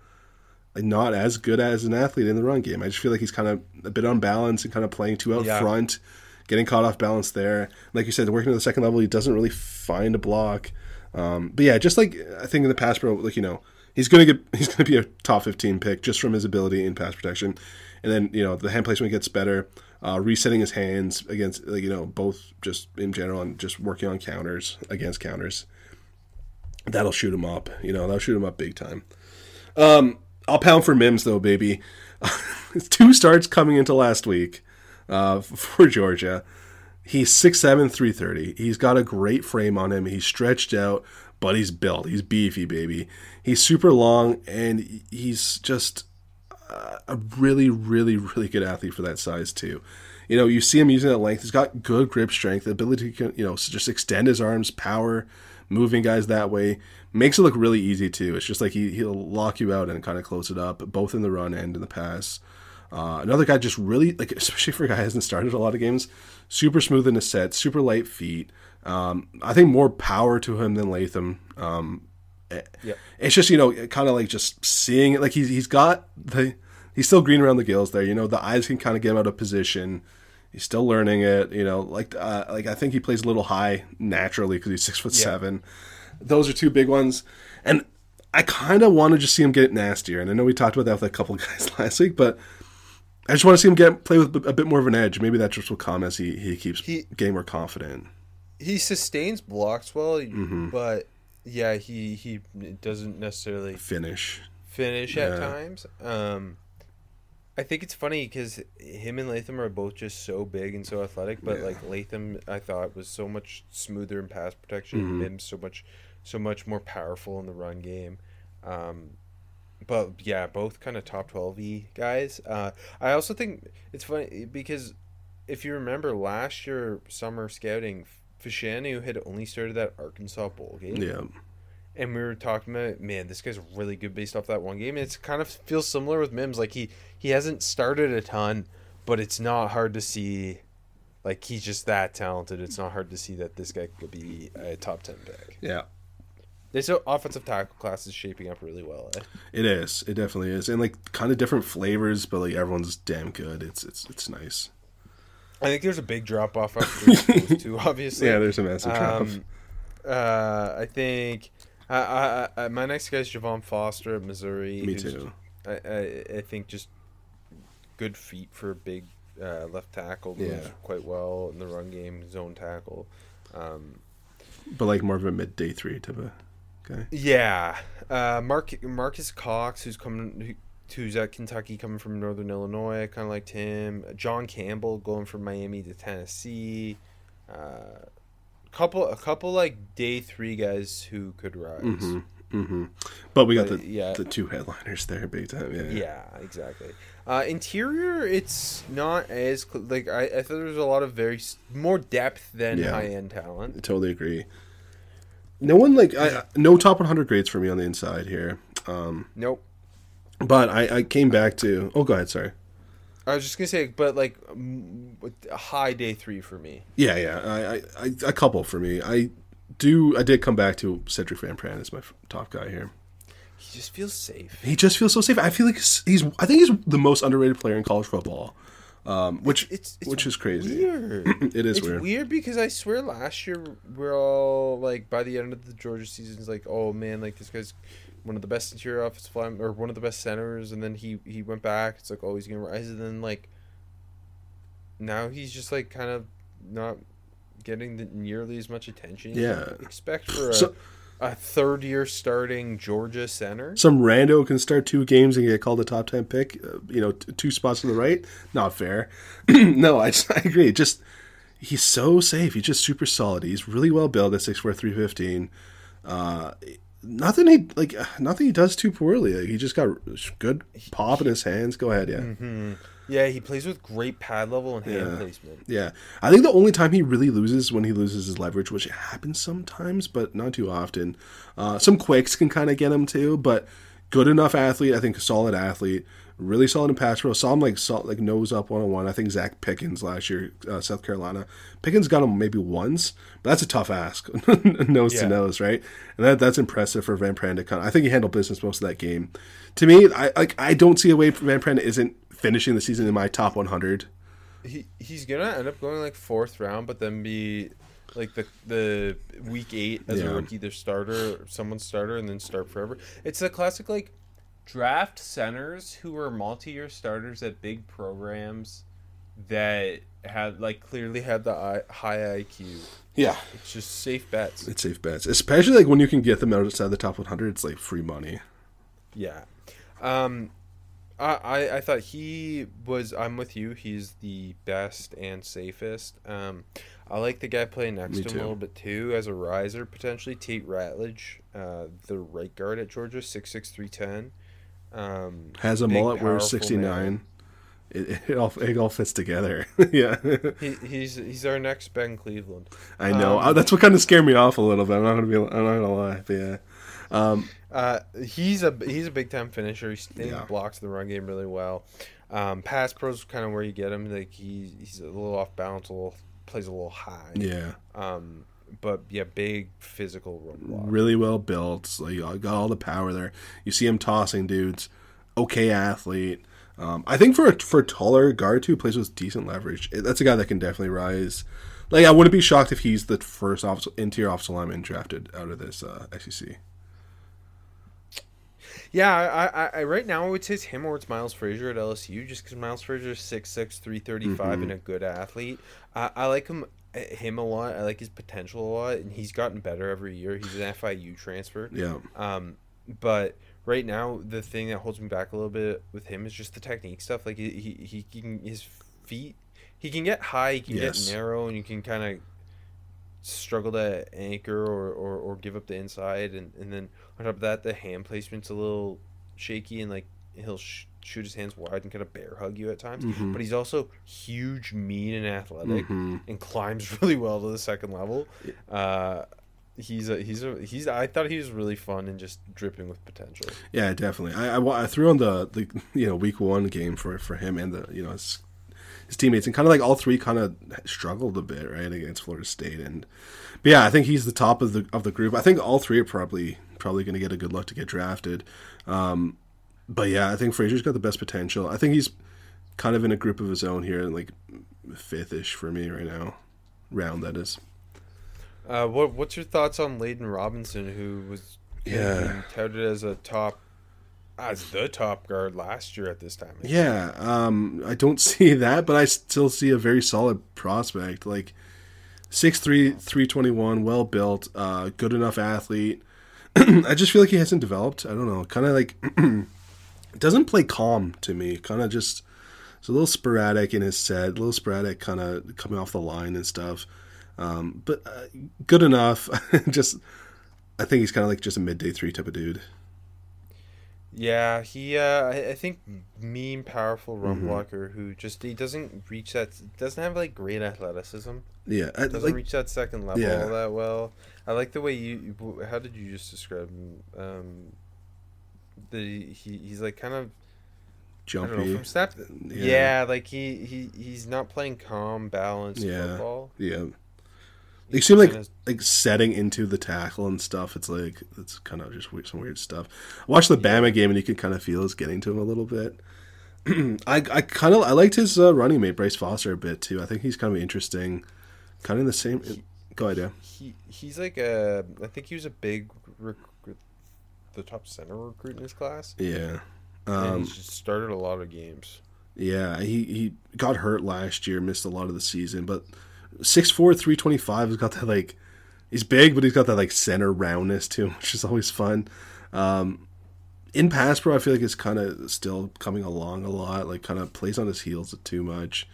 like not as good as an athlete in the run game. I just feel like he's kind of a bit unbalanced and kind of playing too out Yeah. front, getting caught off balance there. Like you said, working to the second level, he doesn't really find a block. Um, but yeah, just like I think in the pass pro, like you know, he's gonna get <laughs> he's gonna be a top fifteen pick just from his ability in pass protection, and then you know the hand placement gets better. Uh, resetting his hands against, you know, both just in general and just working on counters against counters. That'll shoot him up. You know, that'll shoot him up big time. Um, I'll pound for Mims though, baby. <laughs> Two starts coming into last week uh, for Georgia. He's 6'7", 330. He's got a great frame on him. He's stretched out, but he's built. He's beefy, baby. He's super long, and he's just a really, really, really good athlete for that size too. You know, you see him using that length. He's got good grip strength, the ability to you know just extend his arms, power, moving guys that way makes it look really easy too. It's just like he he'll lock you out and kind of close it up, both in the run and in the pass. Uh, another guy just really like, <laughs> especially for a guy who hasn't started a lot of games, super smooth in his set, super light feet. Um, I think more power to him than Latham. Um, Yep. it's just you know kind of like just seeing it like he's he's got the he's still green around the gills there you know the eyes can kind of get him out of position he's still learning it you know like uh, like i think he plays a little high naturally because he's six foot Yeah. seven those are two big ones and i kind of want to just see him get nastier and i know we talked about that with a couple of <laughs> guys last week but i just want to see him get play with a bit more of an edge maybe that just will come as he he keeps He- getting more confident He sustains blocks well, Mm-hmm. but yeah, he he doesn't necessarily finish finish at times. Um, I think it's funny because him and Latham are both just so big and so athletic, but Yeah. like Latham, I thought was so much smoother in pass protection. Mhm. Mims so much, so much more powerful in the run game. Um, but yeah, both kind of top twelve e guys. Uh, I also think it's funny because if you remember last year summer scouting, Fashanu had only started that Arkansas bowl game yeah and we were talking about man this guy's really good based off that one game and it's kind of feels similar with mims like he he hasn't started a ton but it's not hard to see like he's just that talented it's not hard to see that this guy could be a top 10 pick yeah this offensive tackle class is shaping up really well eh? It is. It definitely is, and like kind of different flavors, but like everyone's damn good. It's it's it's nice. I think there's a big drop off after <laughs> those two obviously Yeah, there's a massive drop. um, uh, i think I, I, I, my next guy is Javon Foster at Missouri. Me too. I, I, I think just good feet for a big uh, left tackle. Moves Yeah. quite well in the run game, zone tackle. Um, But like more of a mid day three type of guy. yeah, uh, Mark Marques Cox, who's coming, who's at Kentucky, coming from Northern Illinois, I kind of liked him. John Campbell going from Miami to Tennessee. Uh, couple, a couple like day three guys who could rise. Mm-hmm. Mm-hmm. But we got But, the yeah. the two headliners there, big time. Yeah. Yeah, exactly. Uh, interior, it's not as cl- like I, I thought there was a lot of very more depth than Yeah. high end talent. I totally agree. No one like I no top 100 grades for me on the inside here. Um, Nope. But I, I came back to. Oh, go ahead. Sorry. I was just gonna say, but like a high day three for me. Yeah, yeah. I, I, I a couple for me. I do. I did come back to Sedrick Van Pran as my top guy here. He just feels safe. He just feels so safe. I feel like he's. he's I think he's the most underrated player in college football. um, which It's, it's which is crazy. It is weird. <clears throat> It is it's weird. because I swear last year we're all like by the end of the Georgia season it's like oh man like this guy's one of the best interior offensive linemen or one of the best centers and then he he went back it's like oh he's gonna rise and then like now he's just like kind of not getting the, nearly as much attention as Yeah. expect for a, So- a third year starting Georgia center Some rando can start two games and get called a top ten pick. Uh, you know, t- two spots to the right. Not fair. <clears throat> no, I, <laughs> I agree. Just he's so safe. He's just super solid. He's really well built at six four three fifteen. Uh, nothing he like. Nothing he does too poorly. Like, he just got good pop in his hands. Go ahead, yeah. Mm-hmm. yeah he plays with great pad level and hand Yeah. placement Yeah, I think the only time he really loses when he loses his leverage, which happens sometimes, but not too often. Uh, some quakes can kind of get him too, but good enough athlete. I think a solid athlete, really solid in pass pro. Saw him like saw, like nose up one on one. I think Zacch Pickens last year, uh, South Carolina. Pickens got him maybe once, but that's a tough ask, <laughs> nose to nose, right? And that that's impressive for Van Pran to kind. I think he handled business most of that game. To me, I like I don't see a way Van Pran isn't finishing the season in my top 100. he he's gonna end up going like fourth round, but then be like the the week eight as Yeah. a rookie, their starter, someone's starter, and then start forever. It's the classic like draft centers who are multi-year starters at big programs that had like clearly had the high IQ. Yeah, It's just safe bets. It's safe bets, especially like when you can get them outside the top 100. It's like free money. Yeah. Um I, I, I thought he was I'm with you, he's the best and safest. Um I like the guy playing next Me to him too. a little bit too as a riser potentially. Tate Ratledge, uh, the right guard at Georgia, six six three ten. Um Has a big, mullet, wears 69. It, it all it all fits together. <laughs> yeah, He, he's he's our next Ben Cleveland. I know. Um, Uh, That's what kind of scared me off a little bit. I'm not gonna be. I'm not gonna lie. But yeah, Uh, he's a he's a big time finisher. He stays Yeah. blocks the run game really well. Um, pass pros kind of where you get him. Like he he's a little off balance, a little plays a little high. yeah, Um, but yeah, big physical run really well built. Like got all the power there. You see him tossing dudes. Okay athlete. Um, I think for a, for a taller guard too, plays with decent leverage. That's a guy that can definitely rise. Like I wouldn't be shocked if he's the first interior offensive lineman drafted out of this uh, SEC. Yeah, I, I, I right now I would say it's him or it's Miles Frazier at LSU, just because Miles Frazier is 6'6", 335 and a good athlete. I, I like him him a lot. I like his potential a lot, and he's gotten better every year. He's an <sighs> FIU transfer. Yeah. Um, but right now, the thing that holds me back a little bit with him is just the technique stuff. Like he he, he can his feet, he can get high, he can Yes. get narrow, and you can kind of struggle to anchor or, or, or give up the inside, and, and then on top of that, the hand placement's a little shaky, and like he'll sh- shoot his hands wide and kind of bear hug you at times. Mm-hmm. But he's also huge, mean, and athletic, Mhm. and climbs <laughs> really well to the second level. Uh, he's a he's a he's. I thought he was really fun and just dripping with potential. Yeah, definitely. I, I, I threw on the, the <laughs> you know week one game for for him and the you know his, his teammates and kind of like all three kind of struggled a bit right against Florida State and but yeah I think he's the top of the of the group. I think all three are probably probably going to get a good luck to get drafted. Um, but yeah, I think Frazier's got the best potential. I think he's kind of in a group of his own here, like fifth ish for me right now, round that is. Uh, what what's your thoughts on Layden Robinson, who was Yeah. touted as a top, as the top guard last year at this time? Yeah, um, I don't <laughs> see that, but I still see a very solid prospect. Like 6'3", 321, well built, uh, good enough athlete. <clears throat> I just feel like he hasn't developed. I don't know, kind of like <clears throat> doesn't play calm to me. Kind of just it's a little sporadic in his set, a little sporadic, kind of coming off the line and stuff. Um, but uh, good enough. <laughs> just I think he's kind of like just a midday three type of dude. Yeah, he. Uh, I, think mean, powerful run Mm-hmm. blocker who just he doesn't reach that. Doesn't have like great athleticism. Yeah, I, Doesn't like reach that second level Yeah. all that well. I like the way you. you- How did you just describe him? Um, the he he's like kind of don't know from step. Yeah. Yeah. like he, he he's not playing calm, balanced Yeah. football. Yeah. They seem like like setting into the tackle and stuff. It's like it's kind of just weird, some weird stuff. I watched the Bama game and you can kind of feel it's getting to him a little bit. <clears throat> I I kind of I liked his uh, running mate Bryce Foster a bit too. I think he's kind of interesting, kind of in the same. Go ahead, yeah. He he's like a. I think he was a big, rec- the top center recruit in his class. Yeah. Um, he just started a lot of games. yeah, he, he got hurt last year, missed a lot of the season, but 6'4", 325 has got that like he's big, but he's got that like center roundness to him, <laughs> which is always fun. Um, in pass pro, I feel like it's kind of still coming along a lot. Like kind of plays on his heels too much,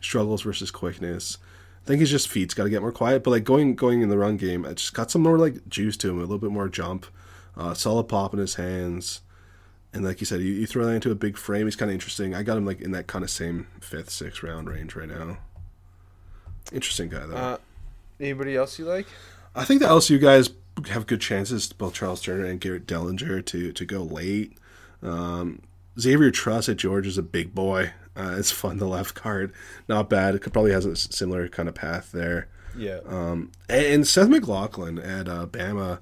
struggles versus quickness. I think he's just feet's got to get more quiet. But like going going in the run game, it just got some more like juice to him, a little bit more jump, uh, solid pop in his hands. And like you said, you, you throw that into a big frame. He's kind of interesting. I got him like in that kind of same fifth, sixth round range right now. Interesting guy though. Uh, anybody else you like? I think the LSU guys have good chances, both Charles Turner and Garrett Dellinger, to to go late. Um, Xavier Truss at Georgia is a big boy. Uh, it's fun. The left guard, not bad. It could probably has a similar kind of path there. Yeah. Um, and, and Seth McLaughlin at uh, Bama,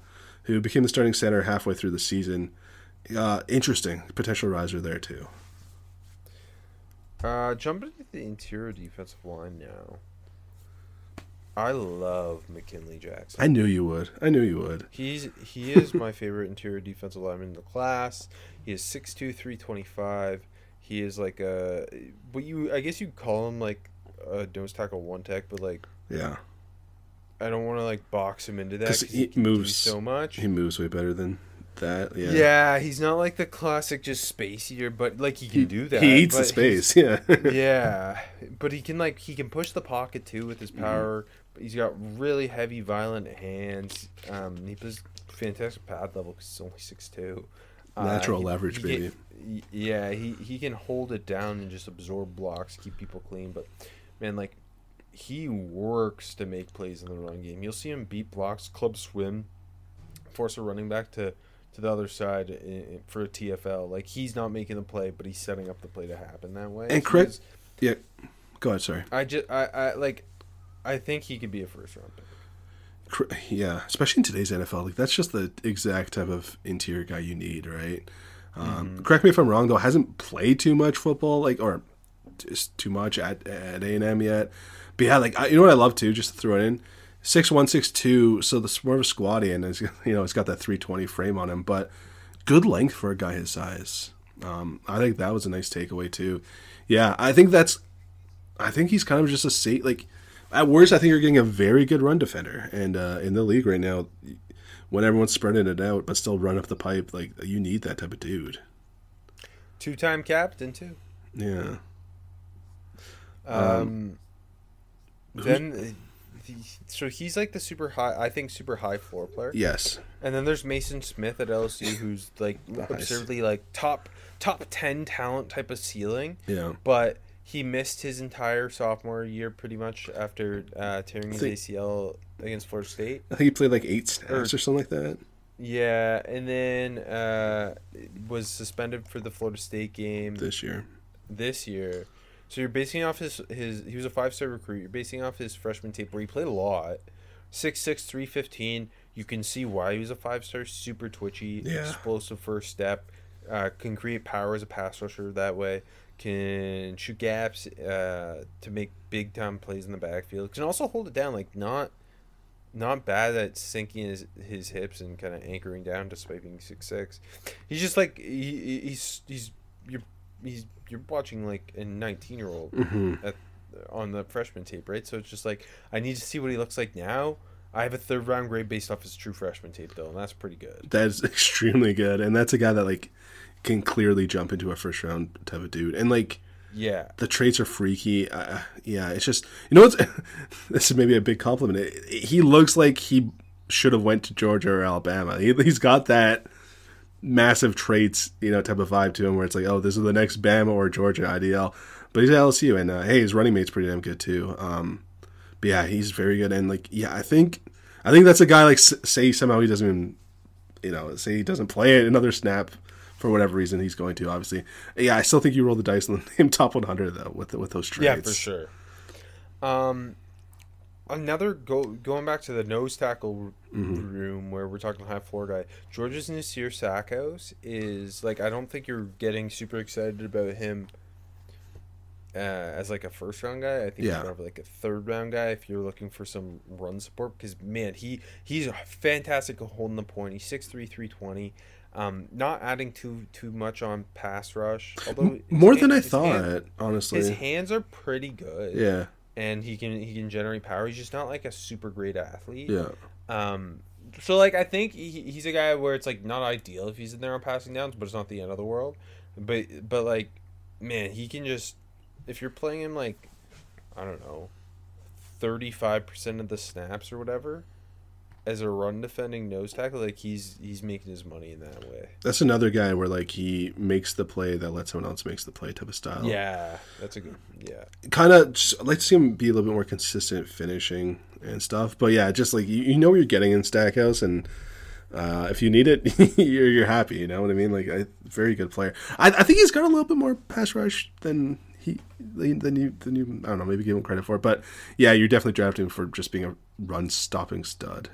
who became the starting center halfway through the season. Uh, interesting potential riser there too. Uh, jumping to the interior defensive line now. I love McKinley Jackson. I knew you would. I knew you would. He's he is my favorite <laughs> interior defensive lineman in the class. He is 6'2", 325. He is like a what you I guess you'd call him like a nose tackle one tech, but like Yeah, I don't want to like box him into that because he do moves- so much. he moves way better than that. Yeah, yeah. he's not like the classic just space eater, but like he can do that. He eats the space. <laughs> Yeah. yeah, but he can like he can push the pocket too with Mm-hmm. his power. He's got really heavy, violent hands. Um, he plays fantastic pad level because he's only six two. Natural leverage, baby. yeah, he he can hold it down and just absorb blocks, keep people clean. But man, like he works to make plays in the run game. You'll see him beat blocks, club swim, force a running back to to the other side i- i- for a TFL. Like he's not making the play, but he's setting up the play to happen that way. And So he's- yeah. Go ahead. Sorry. I just I, I like I think he could be a first round pick. Yeah, especially in today's NFL, like that's just the exact type of interior guy you need, right? Um, mm-hmm. Correct me if I'm wrong, though. Hasn't played too much football, like or just too much at at A and M yet. But yeah, like I, you know what I love too, just to throw it in, six one six two. So the more of a squatty, and it's, you know it's got that three twenty frame on him, but good length for a guy his size. Um, I think that was a nice takeaway too. Yeah, I think that's I think he's kind of just a safe. Like at worst, I think you're getting a very good run defender, and uh, in the league right now, when everyone's spreading it out but still run up the pipe, like you need that type of dude. Two time captain too. Yeah, Um, then uh, so he's like the super high. I think super high floor player. yes, And then there's Maason Smith at LSU, who's like absurdly like top top ten talent type of ceiling, yeah. but he missed his entire sophomore year pretty much after uh, tearing his ACL against Florida State. I think he played like eight snaps Or- or something like that. Yeah, and then uh, was suspended for the Florida State game This year, this year. So you're basing off his his he was a five star recruit. You're basing off his freshman tape where he played a lot. 6'6", 315. You can see why he was a five star. Super twitchy, Yeah. explosive first step. Uh, can create power as a pass rusher that way. Can shoot gaps uh, to make big time plays in the backfield. Can also hold it down like not not bad at sinking his, his hips and kind of anchoring down despite being six six. He's just like he, he- he's he's you're he's you're watching like a 19 year old at on the freshman tape, right? So it's just like I need to see what he looks like now. I have a third round grade based off his true freshman tape though, and that's pretty good. that's <laughs> extremely good, and that's a guy that like can clearly jump into a first round type of dude, and like Yeah, the traits are freaky. Uh, yeah, it's just you know what's <laughs> this is maybe a big compliment. It- he looks like he should have went to Georgia or Alabama. He, he's got that massive traits, you know, type of vibe to him where it's like, oh, this is the next Bama or Georgia IDL. But he's at LSU, and uh, hey, his running mate's pretty damn good too. Um, but yeah, he's very good, and like, yeah, I think, I think that's a guy like say somehow he doesn't even, you know, say he doesn't play it another snap for whatever reason he's going to. Obviously, yeah, I still think you roll the dice on him <laughs> top 100 though with with those traits. yeah, for sure. Um, another go going back to the nose tackle Mm-hmm. room where we're talking high floor guy. Georgia's Nazir Stackhouse is like I don't think you're getting super excited about him uh, as like a first round guy. I think Yeah. he's more of like a third round guy if you're looking for some run support. Because man, he he's fantastic at holding the point. He's 6'3", 320. Um, not adding too too much on pass rush. Although More than hand- I thought, hand- honestly. his hands are pretty good. yeah, and he can he can generate power. He's just not like a super great athlete. yeah. Um, so like I think he, he's a guy where it's like not ideal if he's in there on passing downs, but it's not the end of the world. But but like, man, he can just if you're playing him like, I don't know, thirty five percent of the snaps or whatever, as a run defending nose tackle, like he's he's making his money in that way. That's another guy where like he makes the play that lets someone else makes the play type of style. Yeah, that's a good yeah. kind of. Like to see him be a little bit more consistent finishing and stuff. But yeah, just like you, you know what you're getting in Stackhouse, and uh, if you need it, <laughs> you're you're happy. You know what I mean? Like, a very good player. I, I think he's got a little bit more pass rush than he than you than you. I don't know. Maybe give him credit for it. But yeah, you're definitely drafting for just being a run stopping stud.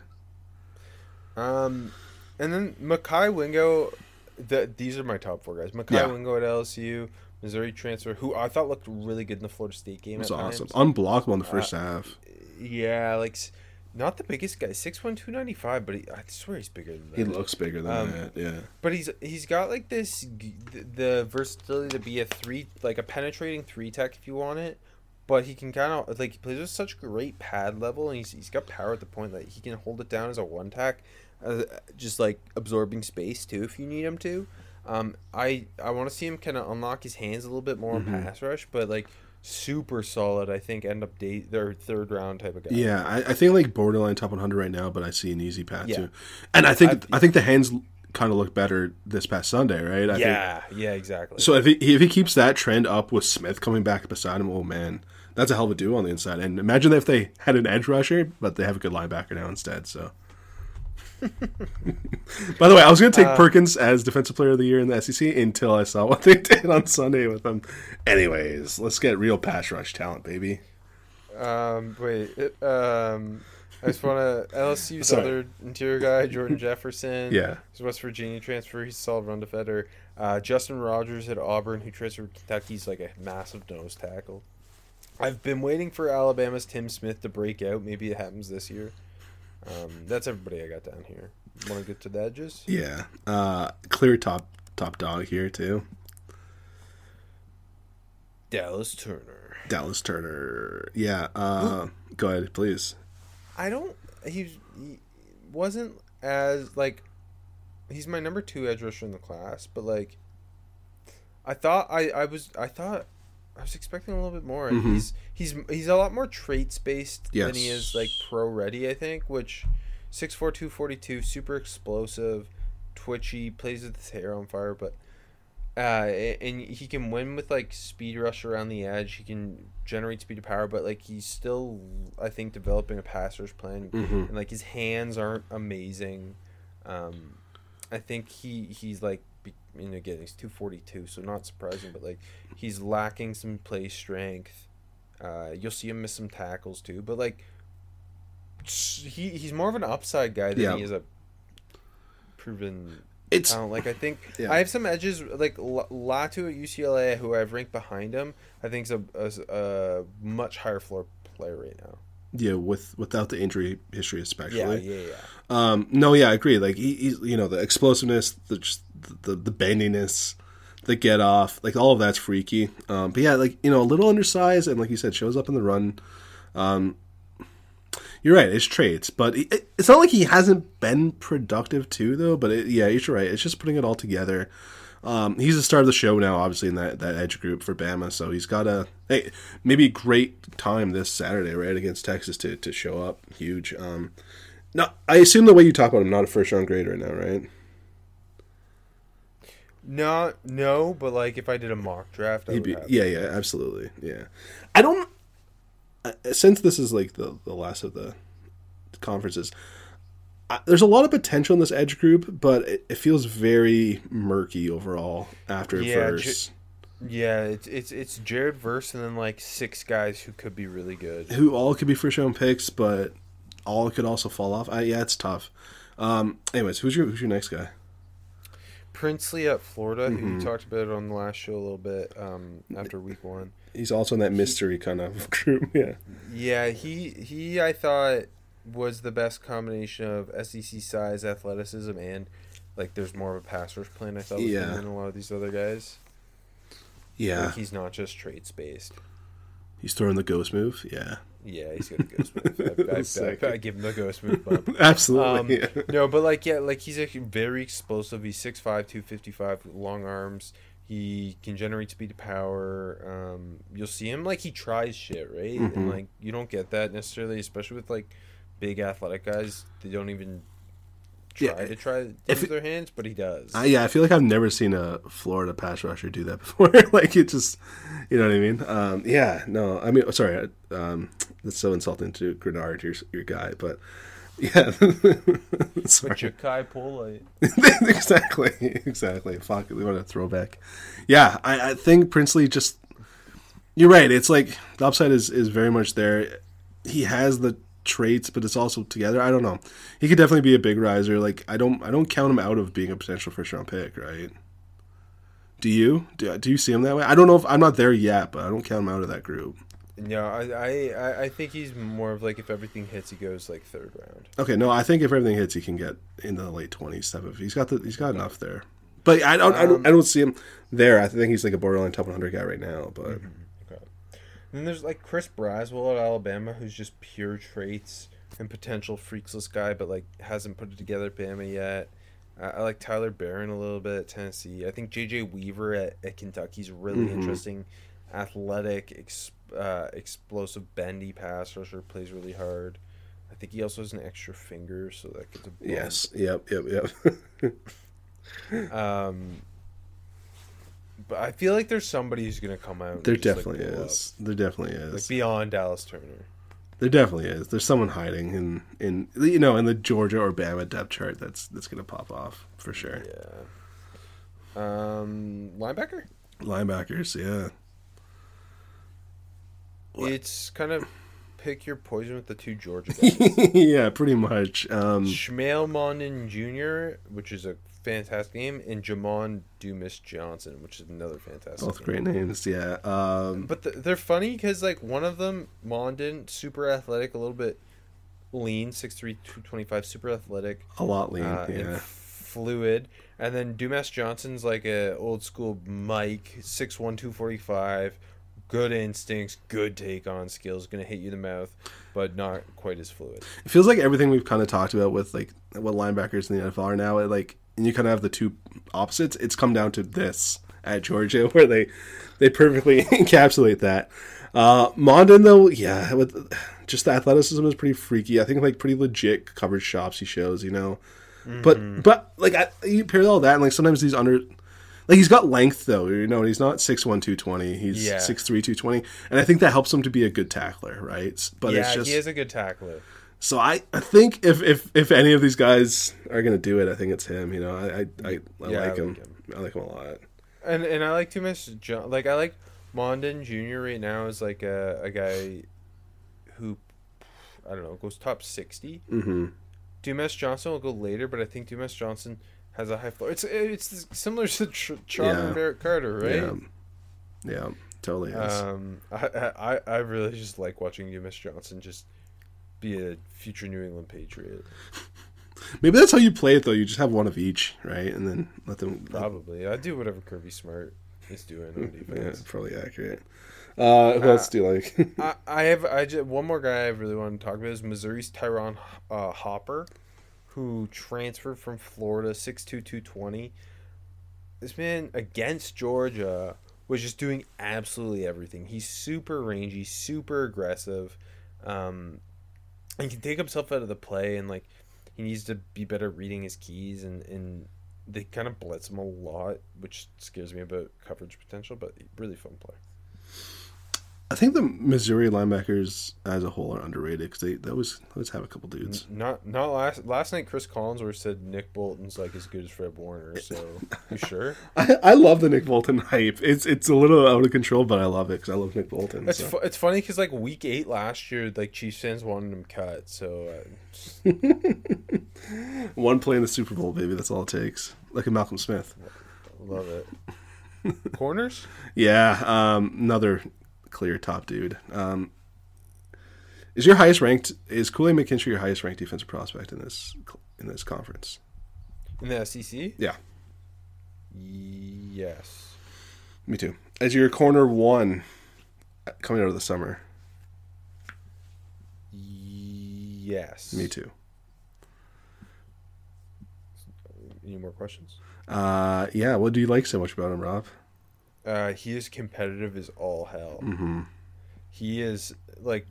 Um, and then Mekhi Wingo. The, these are my top four guys. Mekhi Yeah. Wingo at LSU, Missouri transfer, who I thought looked really good in the Florida State game. It was awesome. times. Unblockable in the first half. Yeah, like not the biggest guy, 6'1", 295, but he, I swear he's bigger than that. He looks bigger than Um, that. Yeah. But he's he's got like this the, the versatility to be a three like a penetrating three tech if you want it. But he can kind of like he plays with such great pad level and he's, he's got power at the point that he can hold it down as a one tack, uh, just like absorbing space too if you need him to. Um, I I want to see him kind of unlock his hands a little bit more Mm-hmm. on pass rush, but like super solid. I think end up date their third round type of guy. Yeah, I, I think like borderline top 100 right now, but I see an easy path Yeah. too. And I think I've- I think the hands kind of look better this past Sunday, right? I Think, yeah, yeah, exactly. so if he if he keeps that trend up with Smith coming back beside him, oh man, that's a hell of a duo on the inside. And imagine if they had an edge rusher, but they have a good linebacker now instead. So. <laughs> By the way, I was going to take Uh, Perkins as defensive player of the year in the SEC until I saw <laughs> what they did on Sunday with him. Anyways, let's get real pass rush talent, baby. Um, wait. It, um, I just want to LSU's <laughs> Sorry. other interior guy, Jordan Jefferson. Yeah. he's West Virginia transfer. He's a solid run defender. Uh, Justin Rogers at Auburn, who transferred to Kentucky. He's like a massive nose tackle. I've been waiting for Alabama's Tim Smith to break out. Maybe it happens this year. Um, that's everybody I got down here. Want to get to the edges? Yeah, uh, clear top top dog here too. Dallas Turner. Dallas Turner. Yeah. Uh, go ahead, please. I don't. He, he wasn't as like. He's my number two edge rusher in the class, but like. I thought I I was I thought I was expecting a little bit more. And Mhm. He's he's he's a lot more traits based than he is like pro ready. I think which. 6'4", 242, super explosive, twitchy, plays with his hair on fire, but uh, and he can win with like speed rush around the edge. He can generate speed of power, but like he's still, I think, developing a passer's plan, Mhm. and like his hands aren't amazing. Um, I think he he's like, you know, again he's two forty two, so not surprising, but like he's lacking some play strength. Uh, you'll see him miss some tackles too, but like he he's more of an upside guy than Yeah. he is a proven It's talent. Like I think <laughs> Yeah. I have some edges like Latu at UCLA, who I've ranked behind him. I think is a, a, a much higher floor player right now. yeah with without the injury history, Yeah, especially. yeah, yeah. Um, no, yeah, I agree. Like he, he's you know the explosiveness, the just the the bendiness, the get off, like all of that's freaky. Um, but yeah, like you know a little undersized and like you said, shows up in the run. Um, you're right, it's traits, but it, it- it's not like he hasn't been productive too, though. But it, yeah, you're right. It's just putting it all together. Um, he's the star of the show now, obviously in that, that edge group for Bama. So he's got a hey, maybe great time this Saturday, right against Texas to, to show up huge. Um, now I assume the way you talk about him, not a first round grade right now, right? No, no, but like if I did a mock draft, I be, yeah, yeah, absolutely, yeah. I don't. uh, Since this is like the the last of the conferences, I, there's a lot of potential in this edge group, but it, it feels very murky overall after Yeah, first. Yeah, it's it's it's Jared Verse and then like six guys who could be really good. who all could be first round picks, but all could also fall off. I, yeah, it's tough. Um, anyways, who's your who's your next guy? Princely at Florida, who Mm-hmm. you talked about on the last show a little bit um, after week one. He's also in that mystery kind of <laughs> group. Yeah. Yeah, he he I thought was the best combination of SEC size, athleticism, and like there's more of a pass rush plan. I thought Yeah. than a lot of these other guys. Yeah. Like he's not just traits based. He's throwing the ghost move. Yeah. Yeah, he's got the ghost move. <laughs> I, I. I, I give him the ghost move bump. <laughs> Um, Absolutely. yeah. no, but like yeah, like he's a very explosive. He's 6'5", 255, long arms. He can generate speed to power. Um, you'll see him like he tries shit, right? Mhm. And like you don't get that necessarily, especially with like big athletic guys. They don't even try Yeah, to try to use their hands, but he does. I, yeah, I feel like I've never seen a Florida pass rusher do that <laughs> before. like it just, you know what I mean? Um, yeah, no, I mean, sorry, um, that's so insulting to Greenard, your your guy, but <laughs> yeah, <laughs> but sorry. Jachai Polite. exactly, exactly. Fuck, we want a throwback. Yeah, I, I think Princely just. You're right. It's like the upside is is very much there. He has the traits, but it's also together. I don't know. He could definitely be a big riser. Like I don't I don't count him out of being a potential first round pick. Right? Do you? Do, do you see him that way? I don't know if I'm not there yet, but I don't count him out of that group. No, I, I I- think he's more of like if everything hits, he goes like third round. Okay, no, I think if everything hits, he can get in the late twenties. Stuff. If he's got the, he's got enough there. But I don't, I don't, I um, don't see him there. I think he's like a borderline top 100 guy right now. But Okay. And then there's like Chris Braswell at Alabama, who's just pure traits and potential freaksless guy, but like hasn't put it together at Bama yet. Uh, I like Tyler Baron a little bit at Tennessee. I think JJ Weaver at, at Kentucky's really Mhm. interesting, athletic, ex, uh, explosive, bendy pass rusher, plays really hard. I think he also has an extra finger, so that gets a bump. yes, yep, yep, yep. <laughs> Um, but I feel like there's somebody who's gonna come out. there just, like, definitely up. is. There definitely is. Like beyond Dallas Turner. there definitely is. There's someone hiding in in you know in the Georgia or Bama depth chart that's that's gonna pop off for sure. Yeah. Um, linebacker. Linebackers, yeah. What? It's kind of pick your poison with the two Georgia <laughs> guys. yeah, pretty much. Um, Mondon Jr., which is a fantastic game, and Jamon Dumas Johnson, which is another fantastic. both great names, yeah. Um, But th- they're funny because like one of them, Mondon, super athletic, a little bit lean, 6'3", 225, super athletic. a lot lean, uh, yeah. fluid. And then Dumas Johnson's like a old school Mike, 6'1", 245, good instincts, good take on skills, gonna hit you in the mouth, but not quite as fluid. It feels like everything we've kind of talked about with like what linebackers in the NFL are now, it, like, and you kind of have the two opposites. It's come down to this at Georgia, <laughs> where they they perfectly <laughs> encapsulate that. Uh, Mondon though, yeah, with just the athleticism is pretty freaky. I think like pretty legit coverage shops he shows, you know. But but like I, you parallel that, and like sometimes these under. Like he's got length though, you know. He's not 6'1", 220. He's Yeah. 6'3", 220. and I think that helps him to be a good tackler, right? But yeah, it's just he is a good tackler. So I, I think if, if if any of these guys are gonna do it, I think it's him. You know, I I, I, I Yeah, I like him. like him. I like him a lot. And and I like Dumas John like I like Mondon Jr. right now is like a, a guy who I don't know, goes top sixty. Mm-hmm. Dumas Johnson will go later, but I think Dumas Johnson has a high floor. It's it's similar to Tr- Charlie Yeah. Barrett Carter, right? Yeah, yeah, totally is. Um, I, I I really just like watching Dumas Johnson just be a future New England Patriot. <laughs> Maybe that's how you play it though. You just have one of each, right, and then let them. Probably, I do whatever Kirby Smart is doing on <laughs> Yeah, defense. probably accurate. Uh, who Uh, else do you like? <laughs> I, I have I just, one more guy I really want to talk about is Missouri's Ty'Ron uh, Hopper, who transferred from Florida, 6'2", 220. This man against Georgia was just doing absolutely everything. He's super rangy, super aggressive. Um, and can take himself out of the play and like he needs to be better reading his keys and, and they kind of blitz him a lot, which scares me about coverage potential, but really fun player. I think the Missouri linebackers as a whole are underrated because they, they always always have a couple dudes. Not not last last night. Chris Collinsworth said Nick Bolton's like as good as Fred Warner. So <laughs> you sure? I, I love the Nick Bolton hype. It's it's a little out of control, but I love it because I love Nick Bolton. It's so. fu- it's funny because like week eight last year, like Chiefs fans wanted him cut. So <laughs> uh, One play in the Super Bowl, baby. That's all it takes. Look at Malcolm Smith. Love it. Corners? <laughs> Yeah, um, another clear top dude. Um, is your highest ranked? Is Aid McKinstry your highest ranked defensive prospect in this in this conference? In the SEC? Yeah, Yes. me too. As your corner one coming out of the summer, Yes. me too. Any more questions? Uh, yeah. What do you like so much about him, Rob? Uh, he is competitive as all hell. Mm-hmm. He is like,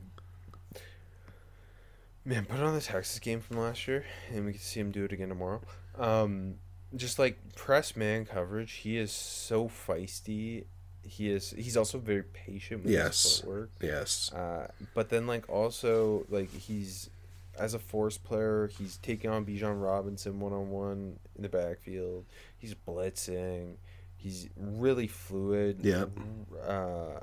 man, put on the Texas game from last year, and we can see him do it again tomorrow. Um, just like press man coverage, he is so feisty. He is. He's also very patient with Yes. his footwork. Yes. Uh, but then like also like he's as a force player, he's taking on Bijan Robinson one on one in the backfield. He's blitzing. He's really fluid. Yeah. Uh,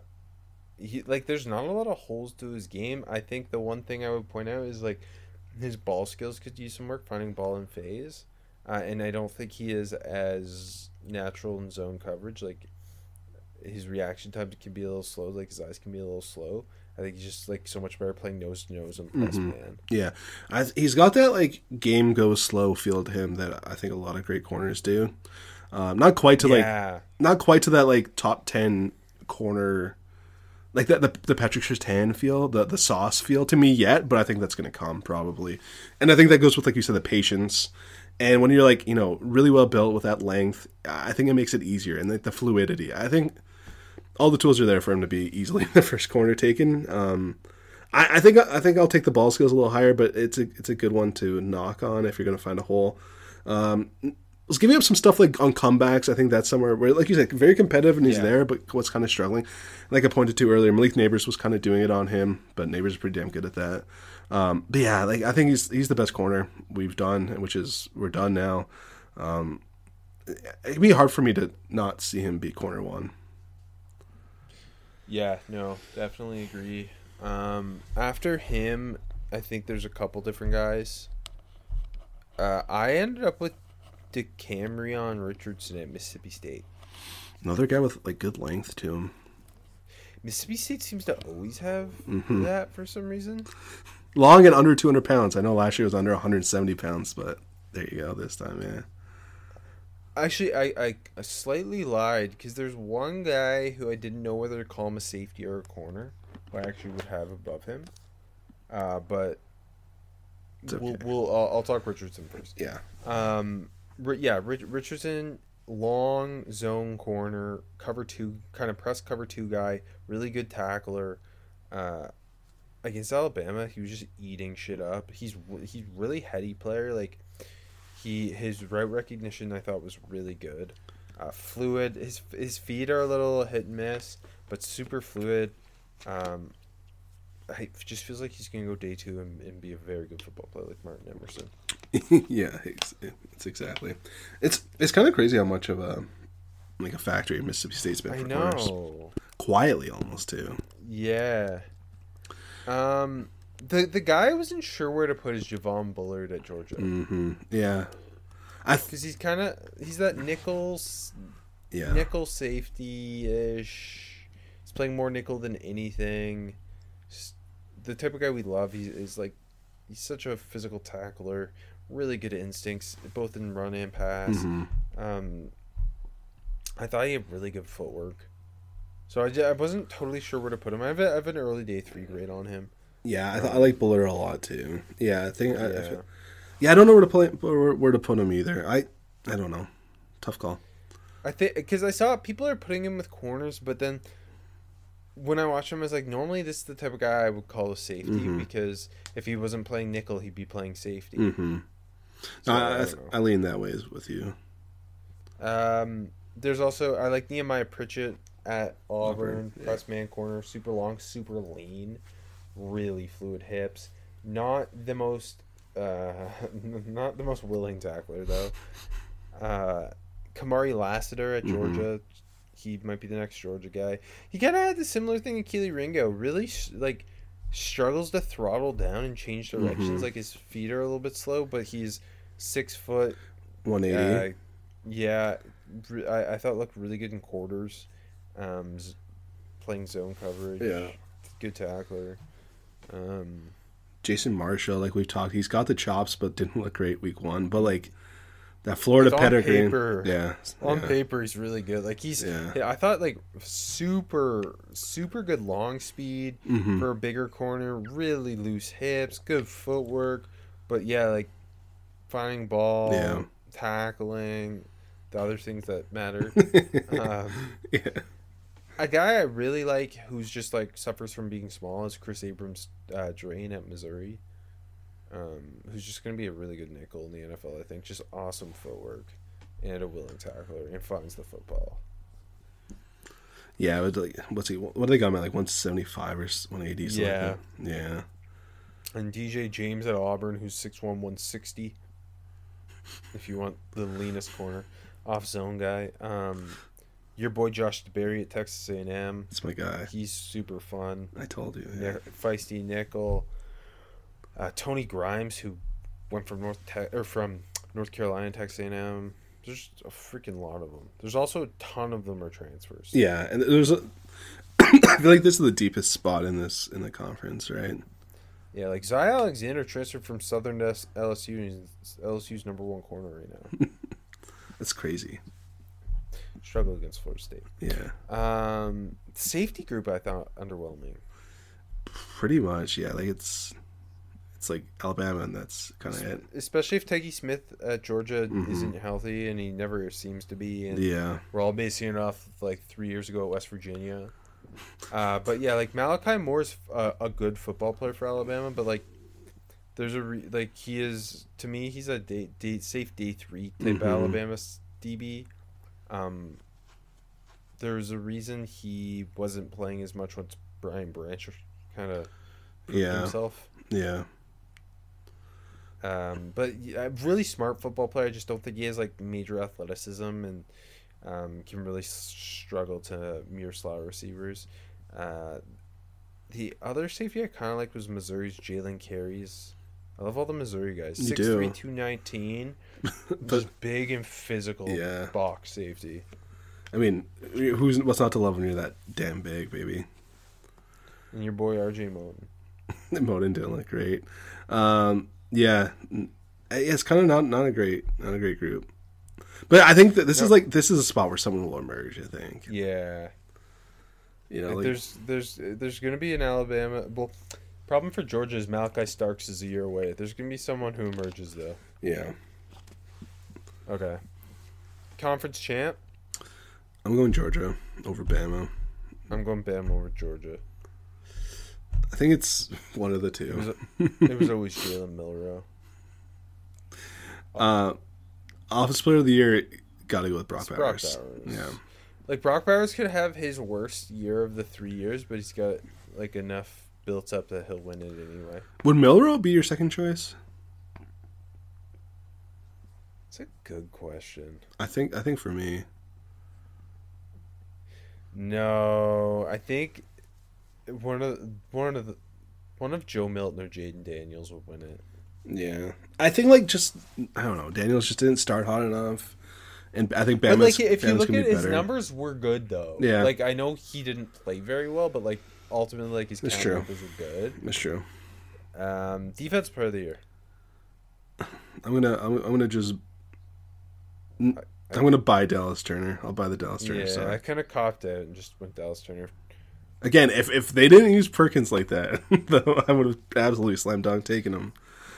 he like there's not a lot of holes to his game. I think the one thing I would point out is like his ball skills could use some work finding ball in phase. Uh, and I don't think he is as natural in zone coverage. Like his reaction times can be a little slow. Like his eyes can be a little slow. I think he's just like so much better playing nose to nose and press Mhm. man. Yeah, I, he's got that like game goes slow feel to him that I think a lot of great corners do. Um, not quite to like not quite to that like top ten corner, like that the the Patrick Surtain feel, the the sauce feel to me yet, but I think that's going to come probably, and I think that goes with like you said the patience, and when you're like you know really well built with that length, I think it makes it easier and like the fluidity. I think all the tools are there for him to be easily <laughs> the first corner taken. Um, I, I think I think I'll take the ball skills a little higher, but it's a it's a good one to knock on if you're going to find a hole. Um, was giving up some stuff like on comebacks. I think that's somewhere where, like you said, very competitive and he's Yeah. there, but what's kind of struggling. Like I pointed to earlier, Malik Nabers was kind of doing it on him, but Nabers is pretty damn good at that. Um, but yeah, like I think he's he's the best corner we've done, which is we're done now. Um, it'd be hard for me to not see him be corner one. yeah, no, definitely agree. Um, after him, I think there's a couple different guys. Uh, I ended up with DeCamerion Richardson at Mississippi State. Another guy with like good length to him. Mississippi State seems to always have Mm-hmm. that for some reason. Long and under 200 pounds. I know last year was under 170 pounds, but there you go this time, yeah. Actually, I, I, slightly lied because there's one guy who I didn't know whether to call him a safety or a corner, who I actually would have above him. Uh, but okay. we'll, we'll I'll, I'll talk Richardson first. Yeah. Um, yeah, Rich, Richardson, long zone corner, cover two, kind of press cover two guy, really good tackler. Uh, against Alabama, he was just eating shit up. He's he's really heady player. Like he his route recognition, I thought was really good. Uh, fluid. His his feet are a little hit and miss, but super fluid. Um, I just feels like he's gonna go day two and, and be a very good football player like Martin Emerson. <laughs> yeah, it's, it's exactly. It's it's kind of crazy how much of a like a factory Mississippi State's been I know. Quietly almost too. Yeah. Um, the the guy wasn't sure where to put his Javon Bullard at Georgia Mm-hmm. Yeah. Th- because he's kind of he's that nickel s- yeah. nickel safety ish. He's playing more nickel than anything. Just the type of guy we love. He is like he's such a physical tackler. Really good instincts, both in run and pass. Mhm. Um, I thought he had really good footwork. So I I wasn't totally sure where to put him. I have, a, I have an early day three grade on him. Yeah, I, th- I like Bullard a lot too. Yeah, I think. I, I Yeah. feel- yeah, I don't know where to play where, where to put him either. I I don't know. Tough call. I think because I saw people are putting him with corners, but then when I watch him, I was like, normally this is the type of guy I would call a safety Mhm. because if he wasn't playing nickel, he'd be playing safety. Mm-hmm. So, I, I I, th- I lean that way with you. Um, there's also I like Nehemiah Pritchett at Auburn, yeah. press man corner, super long, super lean, really fluid hips. Not the most, uh, <laughs> not the most willing tackler though. Uh, Kamari Lassiter at Mhm. Georgia, he might be the next Georgia guy. He kind of had the similar thing in Kelee Ringo. Really, sh- like struggles to throttle down and change directions. Mhm. Like his feet are a little bit slow, but he's six foot. 180. Uh, yeah, I, I thought looked really good in quarters. Um, playing zone coverage. Yeah. good tackler. Um, Jason Marshall, like we've talked, he's got the chops, but didn't look great week one. But like that Florida on pedigree, paper. yeah, on yeah. paper, he's really good. Like he's, Yeah. yeah, I thought like super, super good long speed Mhm. for a bigger corner. Really loose hips, good footwork, but yeah, like finding ball, Yeah. tackling, the other things that matter. <laughs> um, <laughs> yeah. a guy I really like who's just like suffers from being small is Kris Abrams uh, Draine at Missouri. Um, who's just going to be a really good nickel in the NFL, I think. Just awesome footwork and a willing tackler and finds the football. Yeah, it was like what's he? What do they got him at? Like one seventy five or one eighty? Yeah. yeah. And DJ James at Auburn, who's 6'1", 160. If you want the leanest corner, off zone guy. Um, your boy Josh DeBerry at Texas A&M. That's my guy. He's super fun. I told you. Yeah. Nic- feisty nickel. Uh, Tony Grimes, who went from North Te- or from North Carolina, to Texas A&M. There's a freaking lot of them. There's also a ton of them are transfers. Yeah, and there's a. <coughs> I feel like this is the deepest spot in this in the conference, right? Yeah, like Zy Alexander transferred from Southern S- LSU. and LSU's number one corner right now. <laughs> That's crazy. Struggle against Florida State. Yeah, Um, safety group I thought underwhelming. pretty much. Yeah, like it's it's like Alabama, and that's kind of it. Especially if Tykee Smith at Georgia isn't healthy, and he never seems to be. And Yeah, We're all basing it off like three years ago at West Virginia. Uh, but yeah, like Malachi Moore's a, a good football player for Alabama, but like there's a re- like he is to me he's a day, day safe day three type Mhm. Alabama DB. Um, there's a reason he wasn't playing as much once Brian Branch kind of Yeah. himself. yeah, Um, but yeah, really smart football player. I just don't think he has like major athleticism and um, can really struggle to mirror slot receivers. Uh, the other safety I kind of like was Missouri's Jaylon Carlies. I love all the Missouri guys. You 6'3", do. 219. but <laughs> just big and physical Yeah. box safety. I mean, who's what's not to love when you're that damn big, baby? And your boy RJ Moten. <laughs> Moten didn't look great. Um, yeah, eh, it's kind of not not a great not a great group. But I think that this is like this is a spot where someone will emerge. I think Yeah. you know, Like, there's there's there's gonna be an Alabama. Well, problem for Georgia is Malaki Starks is a year away. There's gonna be someone who emerges though. yeah. Okay. Conference champ. I'm going Georgia over Bama. I'm going Bam over Georgia. I think it's <laughs> one of the It was two. it was always Jalen Milroe. Uh, office player of the year got to go with Brock Brock Bowers. Bowers. Yeah, Like Brock Bowers could have his worst year of the three years, but he's got like enough built up that he'll win it anyway. would Milrow be your second choice? It's a good question. I think I think for me, No, I think one of one of the one of Joe Milton or Jayden Daniels would win it. yeah, I think like just I don't know. Daniels just didn't start hot enough, and I think Bama's, But like, if you look at be his numbers, were good though. Yeah. Like I know he didn't play very well, but like ultimately, like his That's count numbers were good. That's true. Um, defense player of the year. I'm gonna I'm, I'm gonna just I'm gonna buy Dallas Turner. I'll buy the Dallas Turner. Yeah. I kind of copped out and just went Dallas Turner. Again, if if they didn't use Perkins like that, <laughs> though, I would have absolutely slam dunk taken him.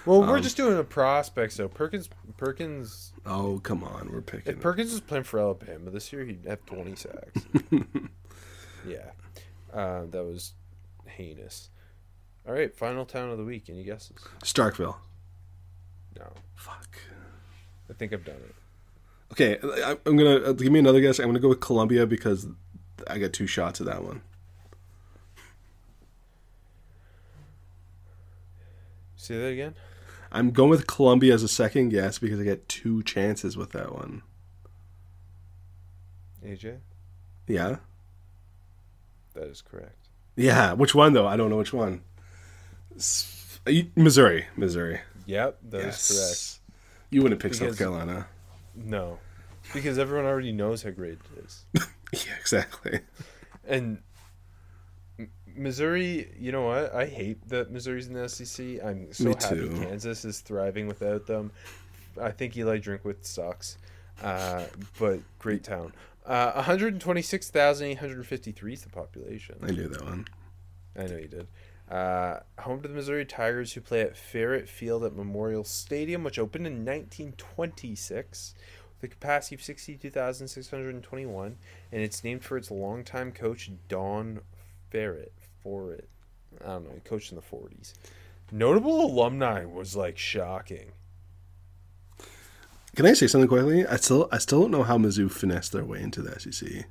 Well, we're Um, just doing a prospect, so Perkins. Perkins. Oh come on, we're picking. If Perkins was playing for Alabama this year, he'd have twenty sacks. <laughs> yeah, uh, that was heinous. All right, final town of the week. Any guesses? Starkville. No, Fuck. I think I've done it. Okay, I'm gonna uh, give me another guess. I'm gonna go with Columbia because I got two shots at that one. Say that again. I'm going with Columbia as a second guess because I get two chances with that one. AJ, Yeah, that is correct. yeah. Which one though? I don't know which one. Missouri, Missouri. Yep, that is yes. correct. You wouldn't pick South Carolina. No, because everyone already knows how great it is. <laughs> Yeah, exactly. And Missouri, you know what? I hate that Missouri's in the SEC. I'm so Me happy too. Kansas is thriving without them. I think Eli Drinkwitz sucks, uh, but great town. Uh, 126,853 is the population. I knew that one. I know you did. Uh, home to the Missouri Tigers, who play at Faurot Field at Memorial Stadium, which opened in 1926 with a capacity of 62,621, and it's named for its longtime coach, Don Faurot. Faurot. I don't know, he coached in the 40s. Notable alumni was like shocking. Can I say something quickly? I still, I still don't know how Mizzou finessed their way into the SEC.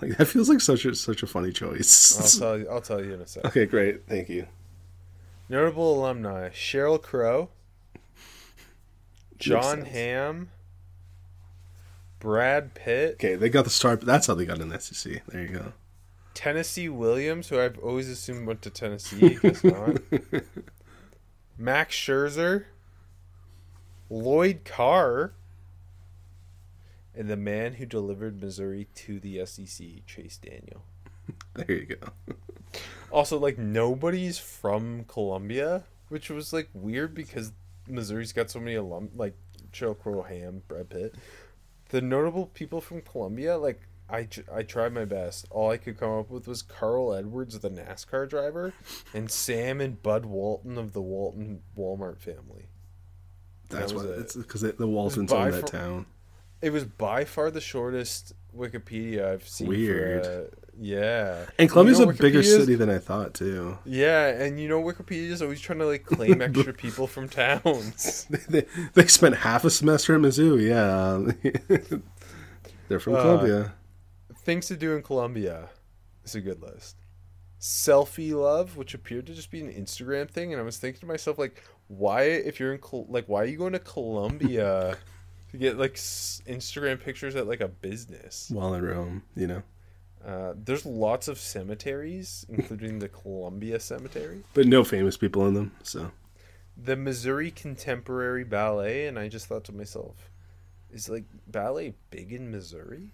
Like that feels like such a such a funny I'll choice. <laughs> tell you. I'll tell you in a second. okay, great. Thank you. Notable alumni: Sheryl Crow, Jon. Hamm, Brad Pitt, Okay, they got the start. That's how they got in the SEC. There you go. Tennessee Williams, who I've always assumed went to Tennessee, guess not. <laughs> Max Scherzer, Lloyd Carr, and the man who delivered Missouri to the SEC, Chase Daniel. There you go. Also, like nobody's from Columbia, which was like weird because Missouri's got so many alum like Sheryl Crow, Hamm, Brad Pitt. The notable people from Columbia, like I, I tried my best. All I could come up with was Carl Edwards, the NASCAR driver, and Sam and Bud Walton of the Walton Walmart family. That's That what it. it's because the Waltons own that far- town. It was by far the shortest Wikipedia I've seen. Weird. For, uh, yeah. And Columbia's You know a bigger city than I thought too. Yeah, and you know Wikipedia's always trying to like claim <laughs> extra people from towns. <laughs> they, they spent half a semester in Mizzou. Yeah, <laughs> they're from Uh, Columbia. Things to do in Columbia is a good list. Selfie love, which appeared to just be an Instagram thing, and I was thinking to myself, like, why, if you're in, Col- like, why are you going to Columbia <laughs> to get like s- Instagram pictures at like a business? While in Rome, you know. Uh, there's lots of cemeteries, including the Columbia Cemetery, But no famous people in them. So the Missouri Contemporary Ballet, and I just thought to myself, is like ballet big in Missouri?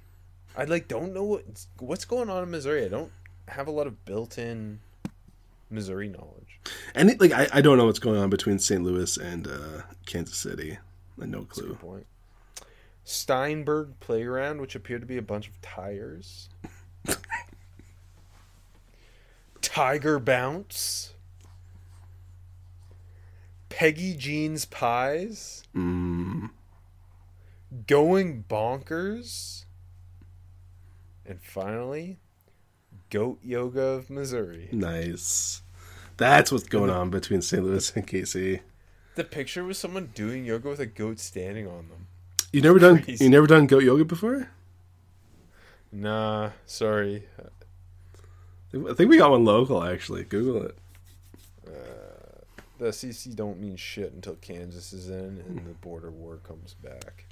I like don't know what what's going on in Missouri. I don't have a lot of built-in Missouri knowledge. and it, like I, I don't know what's going on between St. Louis and uh, Kansas City. I no clue. point. Steinberg Playground, which appeared to be a bunch of tires. <laughs> Tiger Bounce. Peggy Jean's Pies. Mm, Going Bonkers. And finally, Goat Yoga of Missouri. nice. That's what's going on between St. Louis and KC. The picture was someone doing yoga with a goat standing on them. You never done Crazy. you never done goat yoga before? Nah, sorry. I think we got one local actually. Google it. Uh, the SEC don't mean shit until Kansas is in and the border war comes back.